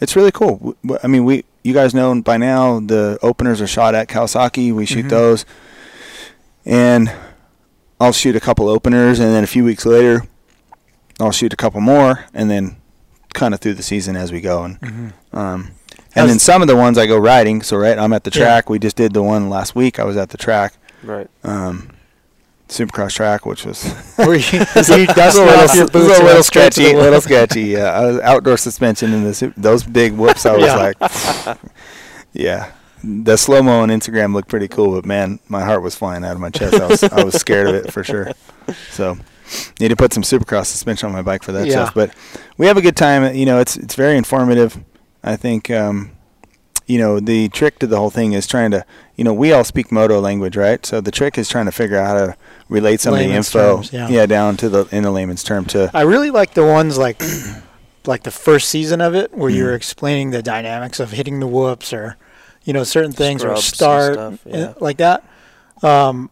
it's really cool. I mean, we you guys know by now the openers are shot at Kawasaki. We shoot Mhm. those, and I'll shoot a couple openers, and then a few weeks later, I'll shoot a couple more, and then kind of through the season as we go, and Mhm. um, and then some of the ones I go riding. So right, I'm at the Yeah. track. We just did the one last week. I was at the track. Right. Um, Supercross track, which was Were you- It's were you a little, off your it's a little, and went straight to sketchy, the little sketchy. Yeah, I was outdoor suspension and the those big whoops. I was Yeah. like, yeah. The slow mo on Instagram looked pretty cool, but man, my heart was flying out of my chest. I was I was scared of it for sure. So need to put some Supercross suspension on my bike for that Yeah. stuff. But we have a good time. You know, it's it's very informative. I think um, you know the trick to the whole thing is trying to you know we all speak moto language, right? So the trick is trying to figure out how to relate some Layman's of the info, terms, yeah. down to the in a layman's term to I really like the ones like like the first season of it where Mm. you're explaining the dynamics of hitting the whoops or you know certain things or Scrubs and start stuff, yeah. like that. Um,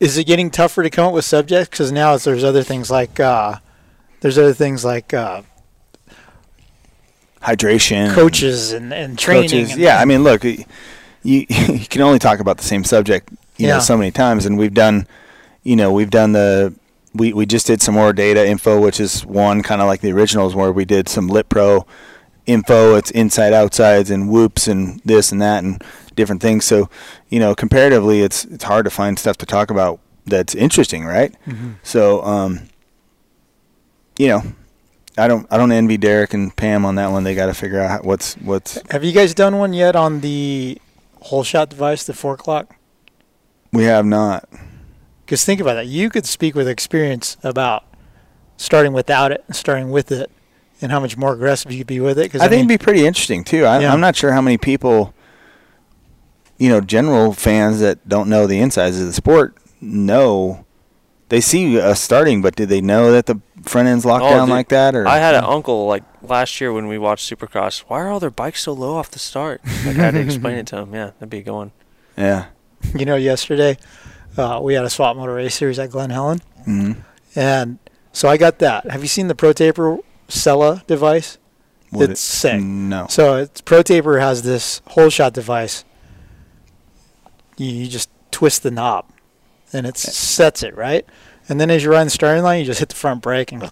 is it getting tougher to come up with subjects because now it's, there's other things like uh, there's other things like uh, hydration, coaches and, and training. coaches. and- yeah, I mean, look, you you can only talk about the same subject, you Yeah. know, so many times, and we've done, you know, we've done the. We, we just did some more data info, which is one kind of like the originals, where we did some Lit Pro info. It's inside, outsides, and whoops, and this and that, and different things. So, you know, comparatively, it's it's hard to find stuff to talk about that's interesting, right? Mhm. So, um, you know, I don't I don't envy Derek and Pam on that one. They got to figure out what's what's Have you guys done one yet on the whole shot device, the four o'clock? we have not. Because think about that. You could speak with experience about starting without it and starting with it and how much more aggressive you could be with it. Cause, I, think mean, it'd be pretty interesting too. I, Yeah. I'm not sure how many people, you know, general fans that don't know the insides of the sport know. They see us starting, but did they know that the front end's locked Oh, down dude, like that? Or I had an uncle like last year when we watched Supercross. Why are all their bikes so low off the start? Like I had to explain it to him. Yeah, that'd be a good one. yeah. you know, yesterday uh, we had a Swap Moto race series at Glen Helen. hmm And so I got that. Have you seen the Pro Taper Sella device? What it's it- sick. no. So it's Pro Taper has this whole shot device. You, you just twist the knob, and it sets it right. And then as you ride the starting line, you just hit the front brake and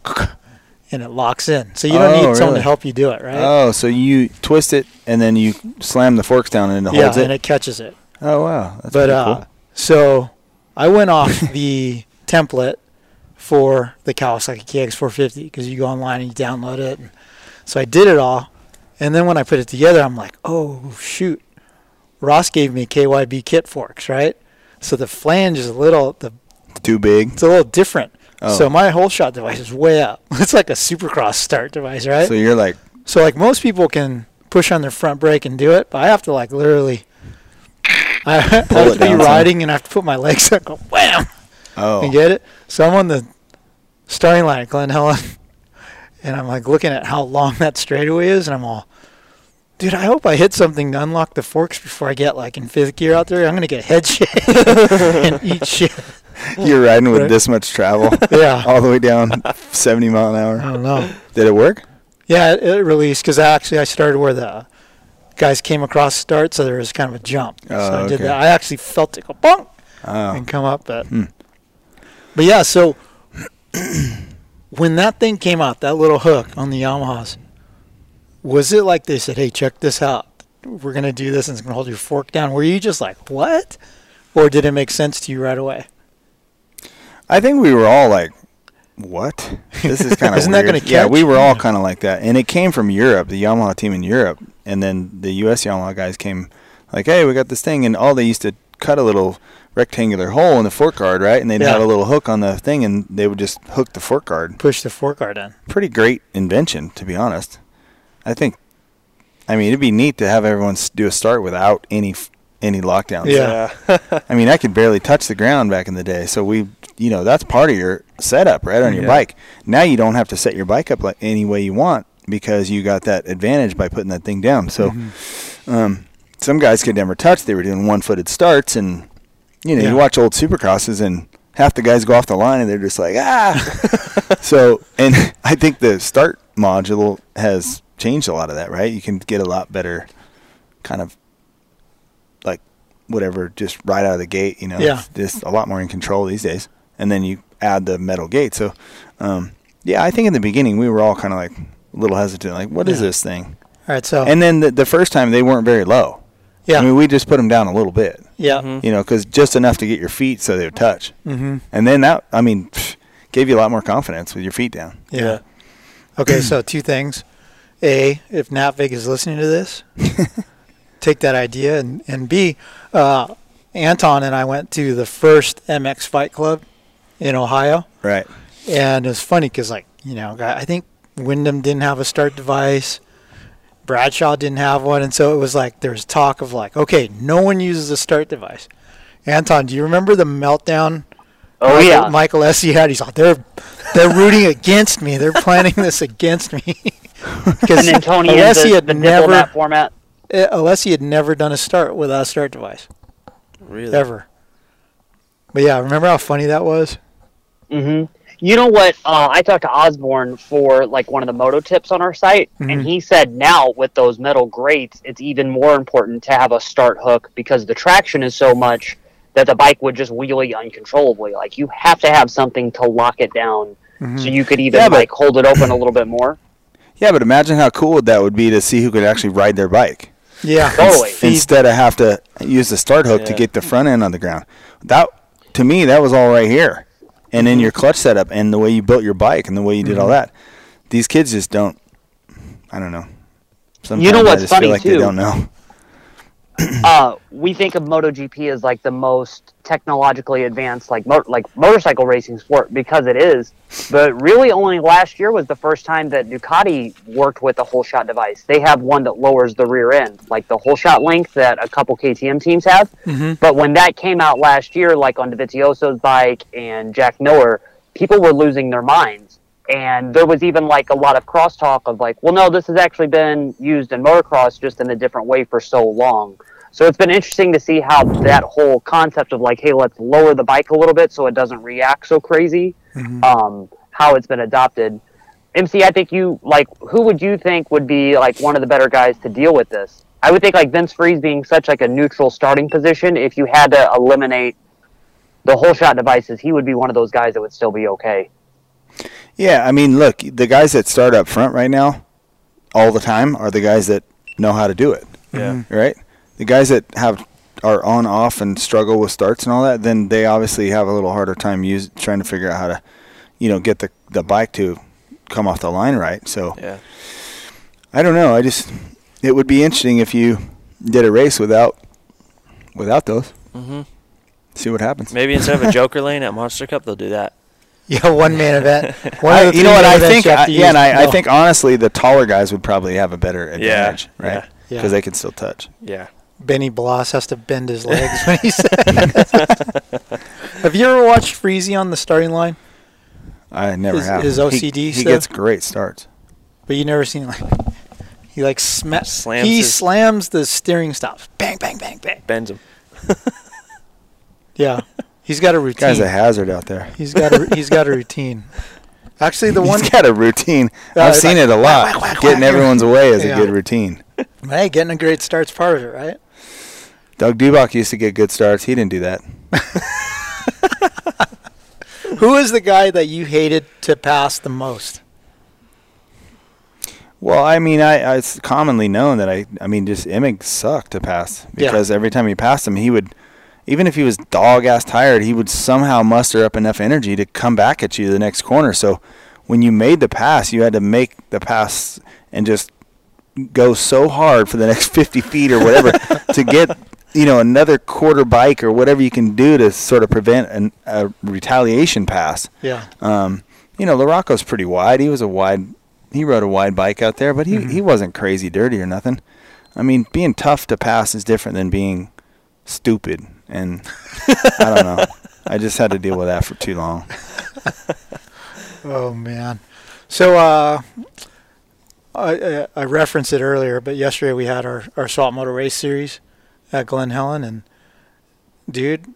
and it locks in. So you don't Oh, need someone to help you do it, right? Oh, so you twist it and then you slam the forks down and it yeah, holds it. and it catches it. Oh wow, that's but uh, cool. so I went off the template for the Kawasaki KX450 because you go online and you download it. And so I did it all, and then when I put it together, I'm like, oh shoot, Ross gave me KYB kit forks, right? So the flange is a little the Too big. it's a little different. Oh. So my whole shot device is way up. It's like a supercross start device, right? So you're like, So like most people can push on their front brake and do it, but I have to like literally I have to be some. riding and I have to put my legs up, go wham, oh, and get it. So I'm on the starting line at Glen Helen, and I'm like looking at how long that straightaway is, and I'm all, dude, I hope I hit something to unlock the forks before I get like in fifth gear out there. I'm gonna get head shit and eat shit. you're riding with Right. this much travel. Yeah. all the way down 70 mile an hour. I don't know. Did it work? Yeah, it, it released because actually I started where the guys came across the start, so there was kind of a jump. Oh, so I did that. I actually felt it go bonk Oh, and come up, but Hmm. but yeah. So when that thing came out, that little hook on the Yamahas, was it like they said, "Hey, check this out. We're gonna do this, and it's gonna hold your fork down"? Were you just like, "What?" Or did it make sense to you right away? I think we were all like, "What? This is kind of Isn't that gonna catch? Yeah, we were all kind of like that, and it came from Europe, the Yamaha team in Europe, and then the U.S. Yamaha guys came like, "Hey, we got this thing," and all they used to cut a little rectangular hole in the fork guard, right? And they'd Yeah. have a little hook on the thing, and they would just hook the fork guard. Push the fork guard in. Pretty great invention, to be honest. I think. I mean, it'd be neat to have everyone do a start without any any lockdowns. Yeah. I mean, I could barely touch the ground back in the day. So we, you know, that's part of your setup, right, on your Yeah. bike. Now you don't have to set your bike up like any way you want because you got that advantage by putting that thing down. So, Mm-hmm. um, some guys could never touch. They were doing one-footed starts, and you know, Yeah. you watch old Supercrosses, and half the guys go off the line, and they're just like, ah. so, and I think the start module has changed a lot of that, right? You can get a lot better, kind of like whatever, just right out of the gate. You know, Yeah. Just a lot more in control these days. And then you add the metal gate. So, um, yeah, I think in the beginning we were all kind of like a little hesitant, like, what is Yeah. this thing? All right, so And then the, the first time they weren't very low. yeah, I mean, we just put them down a little bit. yeah, You know, because just enough to get your feet so they would touch. mm-hmm. And then that, I mean, pff, gave you a lot more confidence with your feet down. Yeah. Okay, so two things. A, if Natvig is listening to this, take that idea. And, and B, uh, Anton and I went to the first MX Fight Club in Ohio. Right. And it was funny because, like, you know, I I think Windham didn't have a start device. Bradshaw didn't have one. And so it was like, there was talk of, like, okay, no one uses a start device. Anton, do you remember the meltdown Oh Michael, yeah. Mike Alessi had. He's like, they're they're rooting against me. They're planning this against me because and then Tony in Alessi had the never diplomat format. uh, Alessi had never done a start without a start device Really? ever. But yeah, remember how funny that was? hmm You know what? Uh, I talked to Osborne for like one of the moto tips on our site, Mhm. and he said now with those metal grates, it's even more important to have a start hook because the traction is so much that the bike would just wheelie uncontrollably. Like you have to have something to lock it down, Mhm. so you could even Yeah, but- like hold it open a little bit more. Yeah, but imagine how cool that would be to see who could actually ride their bike. Yeah, Totally. instead of have to use the start hook to get the front end on the ground. That to me that was all right here. And in mm-hmm. your clutch setup and the way you built your bike and the way you did all mm-hmm. that. These kids just don't I don't know. Sometimes know what's just feel like too? they don't know. Uh, we think of MotoGP as like the most technologically advanced like mo- like motorcycle racing sport because it is. But really, only last year was the first time that Ducati worked with a whole shot device. They have one that lowers the rear end, like the whole shot length that a couple KTM teams have. Mhm. But when that came out last year, like on Dovizioso's bike and Jack Miller, people were losing their minds. And there was even like a lot of crosstalk of like, well, no, this has actually been used in motocross just in a different way for so long. So it's been interesting to see how that whole concept of like, hey, let's lower the bike a little bit so it doesn't react so crazy, um, how it's been adopted. MC, I think you like who would you think would be like one of the better guys to deal with this? I would think like Vince Friese being such like a neutral starting position. If you had to eliminate the whole shot devices, he would be one of those guys that would still be okay. Yeah, I mean, look, the guys that start up front right now all the time are the guys that know how to do it. Yeah. Right? The guys that have are on off and struggle with starts and all that, then they obviously have a little harder time use trying to figure out how to, you know, get the the bike to come off the line right. So Yeah. I don't know. I just it would be interesting if you did a race without without those. hmm See what happens. Maybe instead of a Joker lane at Monster Cup, they'll do that. Yeah, one man event. One I- you know what I think? I, yeah, and I, I think honestly, the taller guys would probably have a better advantage, right? yeah. Because they can still touch. Yeah. Benny Bloss has to bend his legs when he says. have you ever watched Freezy on the starting line? I never His- have. his OCD He, stuff? gets great starts. But you never seen like he like sma- Slams he his- slams the steering stops. Bang bang bang bang. Bends him. Yeah. He's got a routine. Guy's a hazard out there. He's got a he's got a routine. Actually, the one He's got a routine. Uh, I've seen like it a lot. whack, whack, Getting everyone's away is Yeah. a good routine. hey, getting a great start's part of it, right? Doug Dubach used to get good starts. He didn't do that. Who is the guy that you hated to pass the most? Well, I mean, I, I it's commonly known that I, I mean, just Emig sucked to pass Yeah. because every time he passed him, he would, even if he was dog ass tired, he would somehow muster up enough energy to come back at you the next corner. So when you made the pass, you had to make the pass and just go so hard for the next 50 feet or whatever to get you know another quarter bike or whatever you can do to sort of prevent an, a retaliation pass. Yeah. Um, you know, LaRocco's pretty wide. He was a wide. He rode a wide bike out there, but he Mhm. he wasn't crazy dirty or nothing. I mean, being tough to pass is different than being stupid, and I don't know. I just had to deal with that for too long. Oh man. So uh, I, I referenced it earlier, but yesterday we had our our Swap Moto Race series at Glen Helen, and dude,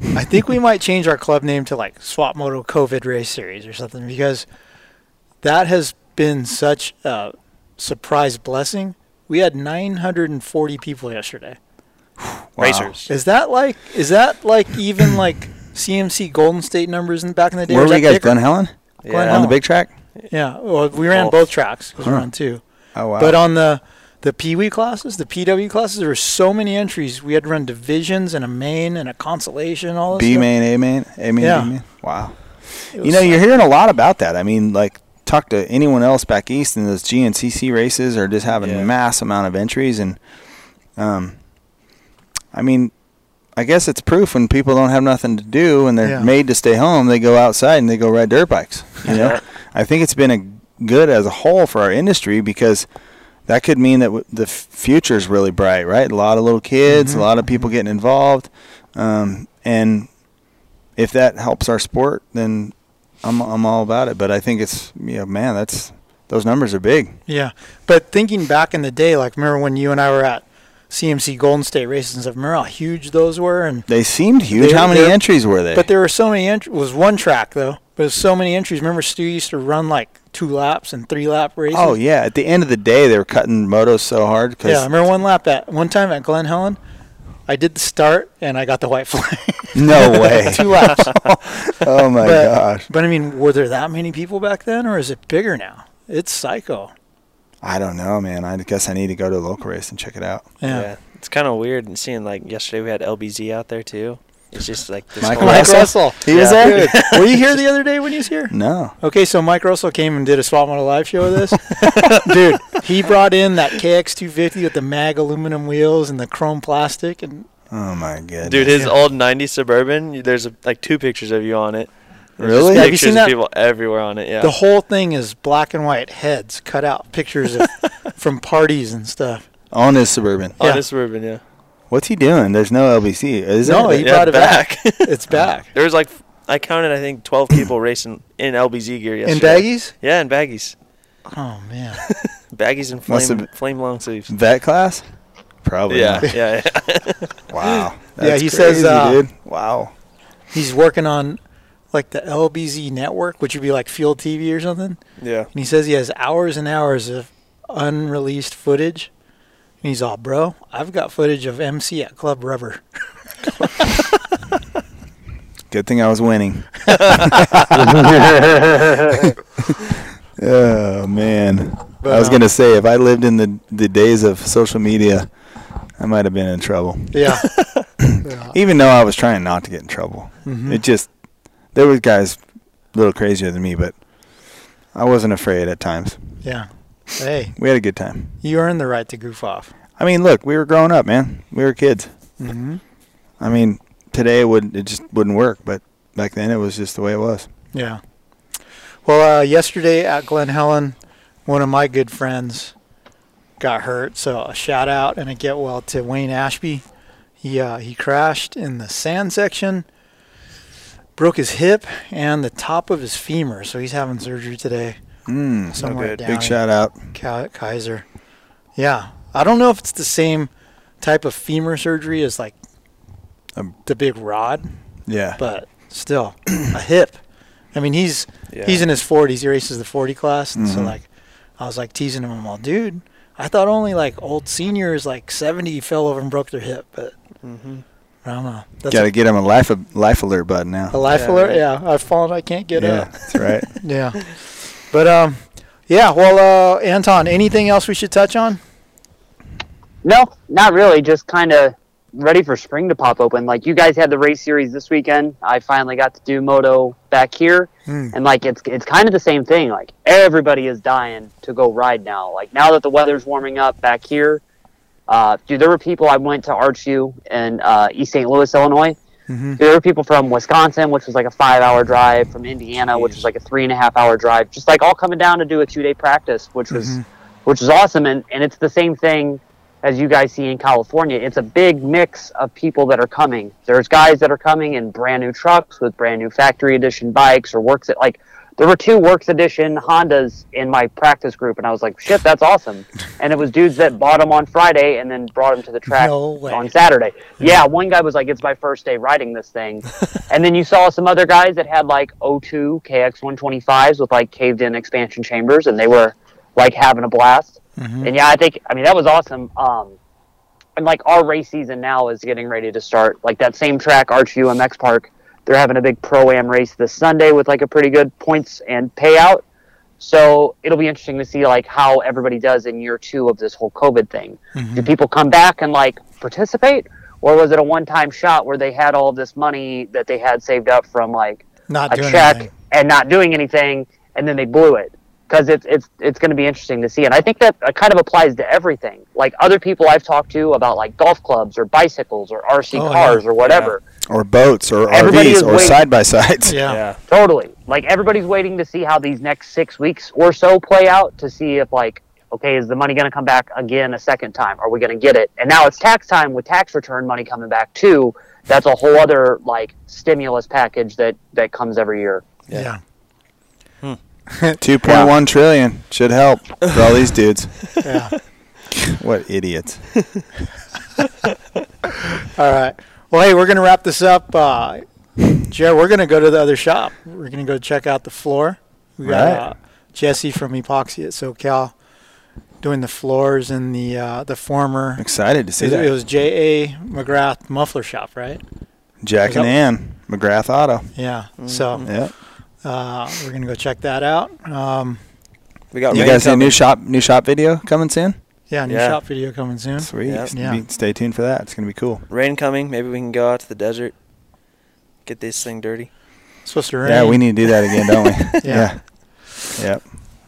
I think we might change our club name to like Swap Moto COVID Race Series or something because that has been such a surprise blessing. We had 940 people yesterday. Racers. Is that like is that like even like CMC Golden State numbers in back in the day? Where were you guys, bigger? Glen Helen? Glen On the big track? Yeah, well, we ran Both. tracks. tracks. 'cause we ran two. Oh wow! But on the the Pee Wee classes, the PW classes, there were so many entries. We had to run divisions and a main and a consolation, all this B stuff. main, A main, A main, Yeah. B main. Wow. You know, like- you're hearing a lot about that. I mean, like talk to anyone else back east, and those GNCC races are just having Yeah. mass amount of entries, and um, I mean, I guess it's proof when people don't have nothing to do and they're Yeah. made to stay home, they go outside and they go ride dirt bikes. You know, I think it's been a good as a whole for our industry because that could mean that w- the f- future is really bright, right? A lot of little kids, Mm-hmm. a lot of people getting involved, um, and if that helps our sport, then I'm I'm all about it. But I think it's yeah, man, that's those numbers are big. Yeah, but thinking back in the day, like remember when you and I were at CMC Golden State races and stuff? Remember how huge those were? And They seemed huge. They- How many entries were they? but there were so many entries. Was one track though, but there's so many entries. Remember Stu used to run like two laps and three lap races. oh yeah, at the end of the day, they were cutting motos so hard because yeah. I remember one lap at one time at Glen Helen. I did the start and I got the white flag. no way. two laps. oh my but, gosh, But I mean, were there that many people back then, or is it bigger now? It's psycho. I don't know, man. I guess I need to go to a local race and check it out. Yeah. It's kind of weird and seeing like yesterday we had LBZ out there too. It's just like this Michael whole- Mike Russell. He was Yeah. there. Were you here the other day when he was here? No. Okay, so Mike Russell came and did a Swap Moto Live show with us. Dude, he brought in that KX250 with the mag aluminum wheels and the chrome plastic, and Oh my goodness. Dude, his Yeah. old '90s Suburban. There's a, like two pictures of you on it. There's Really? Have you Pictures seen of that? people everywhere on it. Yeah. the whole thing is black and white heads cut out, pictures of, from parties and stuff. on his suburban. on yeah. his Suburban, yeah. What's he doing? There's no LBC. Is No, there? he Yeah, brought it back. it's back. There was like I counted I think 12 people racing in LBZ gear yesterday. In baggies? Yeah, in baggies. Oh, man. Baggies and flame have flame long sleeves. vet class? Probably. Yeah, yeah, yeah. Wow. Yeah, That's he says, crazy, uh, dude. Wow. He's working on like the LBZ network, which would be like FITE TV or something. yeah. And he says he has hours and hours of unreleased footage. And he's all, bro, I've got footage of MC at Club Rubber. Good thing I was winning. oh man. But, I was um, gonna say if I lived in the the days of social media, I might have been in trouble. Yeah. Even though I was trying not to get in trouble, Mhm. it just there was guys a little crazier than me, but I wasn't afraid at times. Yeah. Hey, We had a good time. you earned the right to goof off. I mean, look, we were growing up, man. We were kids. Mm-hmm. I mean, today it would it just wouldn't work, but back then it was just the way it was. Yeah. Well, uh, yesterday at Glen Helen, one of my good friends got hurt. So a shout out and a get well to Wayne Ashby. He uh, he crashed in the sand section, broke his hip and the top of his femur. So he's having surgery today. Mm, somewhere down Big shout out. Kaiser. Yeah, I don't know if it's the same type of femur surgery as like the big rod. Yeah. But still, a hip. I mean, he's Yeah. he's in his 40s. He races the 40 class, and so like, I was like teasing him. I'm all, dude, I thought only like old seniors like 70 fell over and broke their hip, but Mm-hmm. I don't know. Got to get him a life life alert button now. a life alert. Yeah, I've fallen. I can't get Yeah, up. that's right. yeah, but um, yeah. Well, uh, Anton, anything else we should touch on? No, not really. Just kind of ready for spring to pop open. Like you guys had the race series this weekend. I finally got to do moto back here, Hmm. and like it's it's kind of the same thing. Like everybody is dying to go ride now. Like now that the weather's warming up back here, uh, dude, there were people. I went to ArchU in uh, East St. Louis, Illinois. Mm-hmm. There were people from Wisconsin, which was like a five-hour drive, from Indiana, which was like a three and a half-hour drive, just like all coming down to do a two-day practice, which was Mhm. which was awesome. And and it's the same thing as you guys see in California. It's a big mix of people that are coming. There's guys that are coming in brand new trucks with brand new factory edition bikes or works at like. There were two Works Edition Hondas in my practice group, and I was like, "Shit, that's awesome!" And it was dudes that bought them on Friday and then brought them to the track No on Saturday. Yeah, one guy was like, "It's my first day riding this thing," and then you saw some other guys that had like 02 KX 125s with like caved-in expansion chambers, and they were like having a blast. Mhm. And yeah, I think I mean that was awesome. Um, and like our race season now is getting ready to start. Like that same track, Arch UMX Park, they're having a big pro am race this Sunday with like a pretty good points and payout. So it'll be interesting to see like how everybody does in year two of this whole COVID thing. Mm-hmm. Do people come back and like participate, or was it a one-time shot where they had all this money that they had saved up from like Not a check anything. and not doing anything, and then they blew it? Because it's it's it's going to be interesting to see, and I think that uh, kind of applies to everything. Like other people I've talked to about like golf clubs or bicycles or RC Oh, cars yeah. or whatever. Or boats or Everybody RVs or side by sides. Yeah. Totally. Like everybody's waiting to see how these next six weeks or so play out to see if like, okay, is the money going to come back again a second time? Are we going to get it? And now it's tax time with tax return money coming back too. That's a whole other like stimulus package that that comes every year. Yeah. Two point one trillion should help for all these dudes. Yeah. what idiots. All right. Well, hey, we're going to wrap this up. Uh, Jared, we're going to go to the other shop. We're going to go check out the floor. We got Right. uh, Jesse from Epoxy at SoCal doing the floors in the uh, the former. Excited to see it, that. It was J.A. McGrath Muffler Shop, right? Jack and that- Ann, McGrath Auto. Yeah. So Yeah. Uh, we're going to go check that out. Um, We got You rain guys see a new shop new shop video coming soon? yeah, new Yeah. shop video coming soon. Sweet. Yeah. Yeah. Be- Stay tuned for that. It's gonna be cool. Rain coming. Maybe we can go out to the desert. Get this thing dirty. It's supposed to rain. Yeah, we need to do that again, don't we? Yeah. Yep.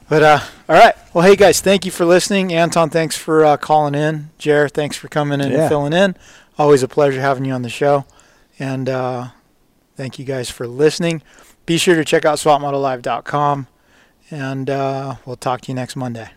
But uh, all right. Well, hey guys, thank you for listening. Anton, thanks for uh, calling in. Jared, thanks for coming in Yeah. and filling in. Always a pleasure having you on the show. And uh, thank you guys for listening. Be sure to check out swapmotolive.com, and uh, we'll talk to you next Monday.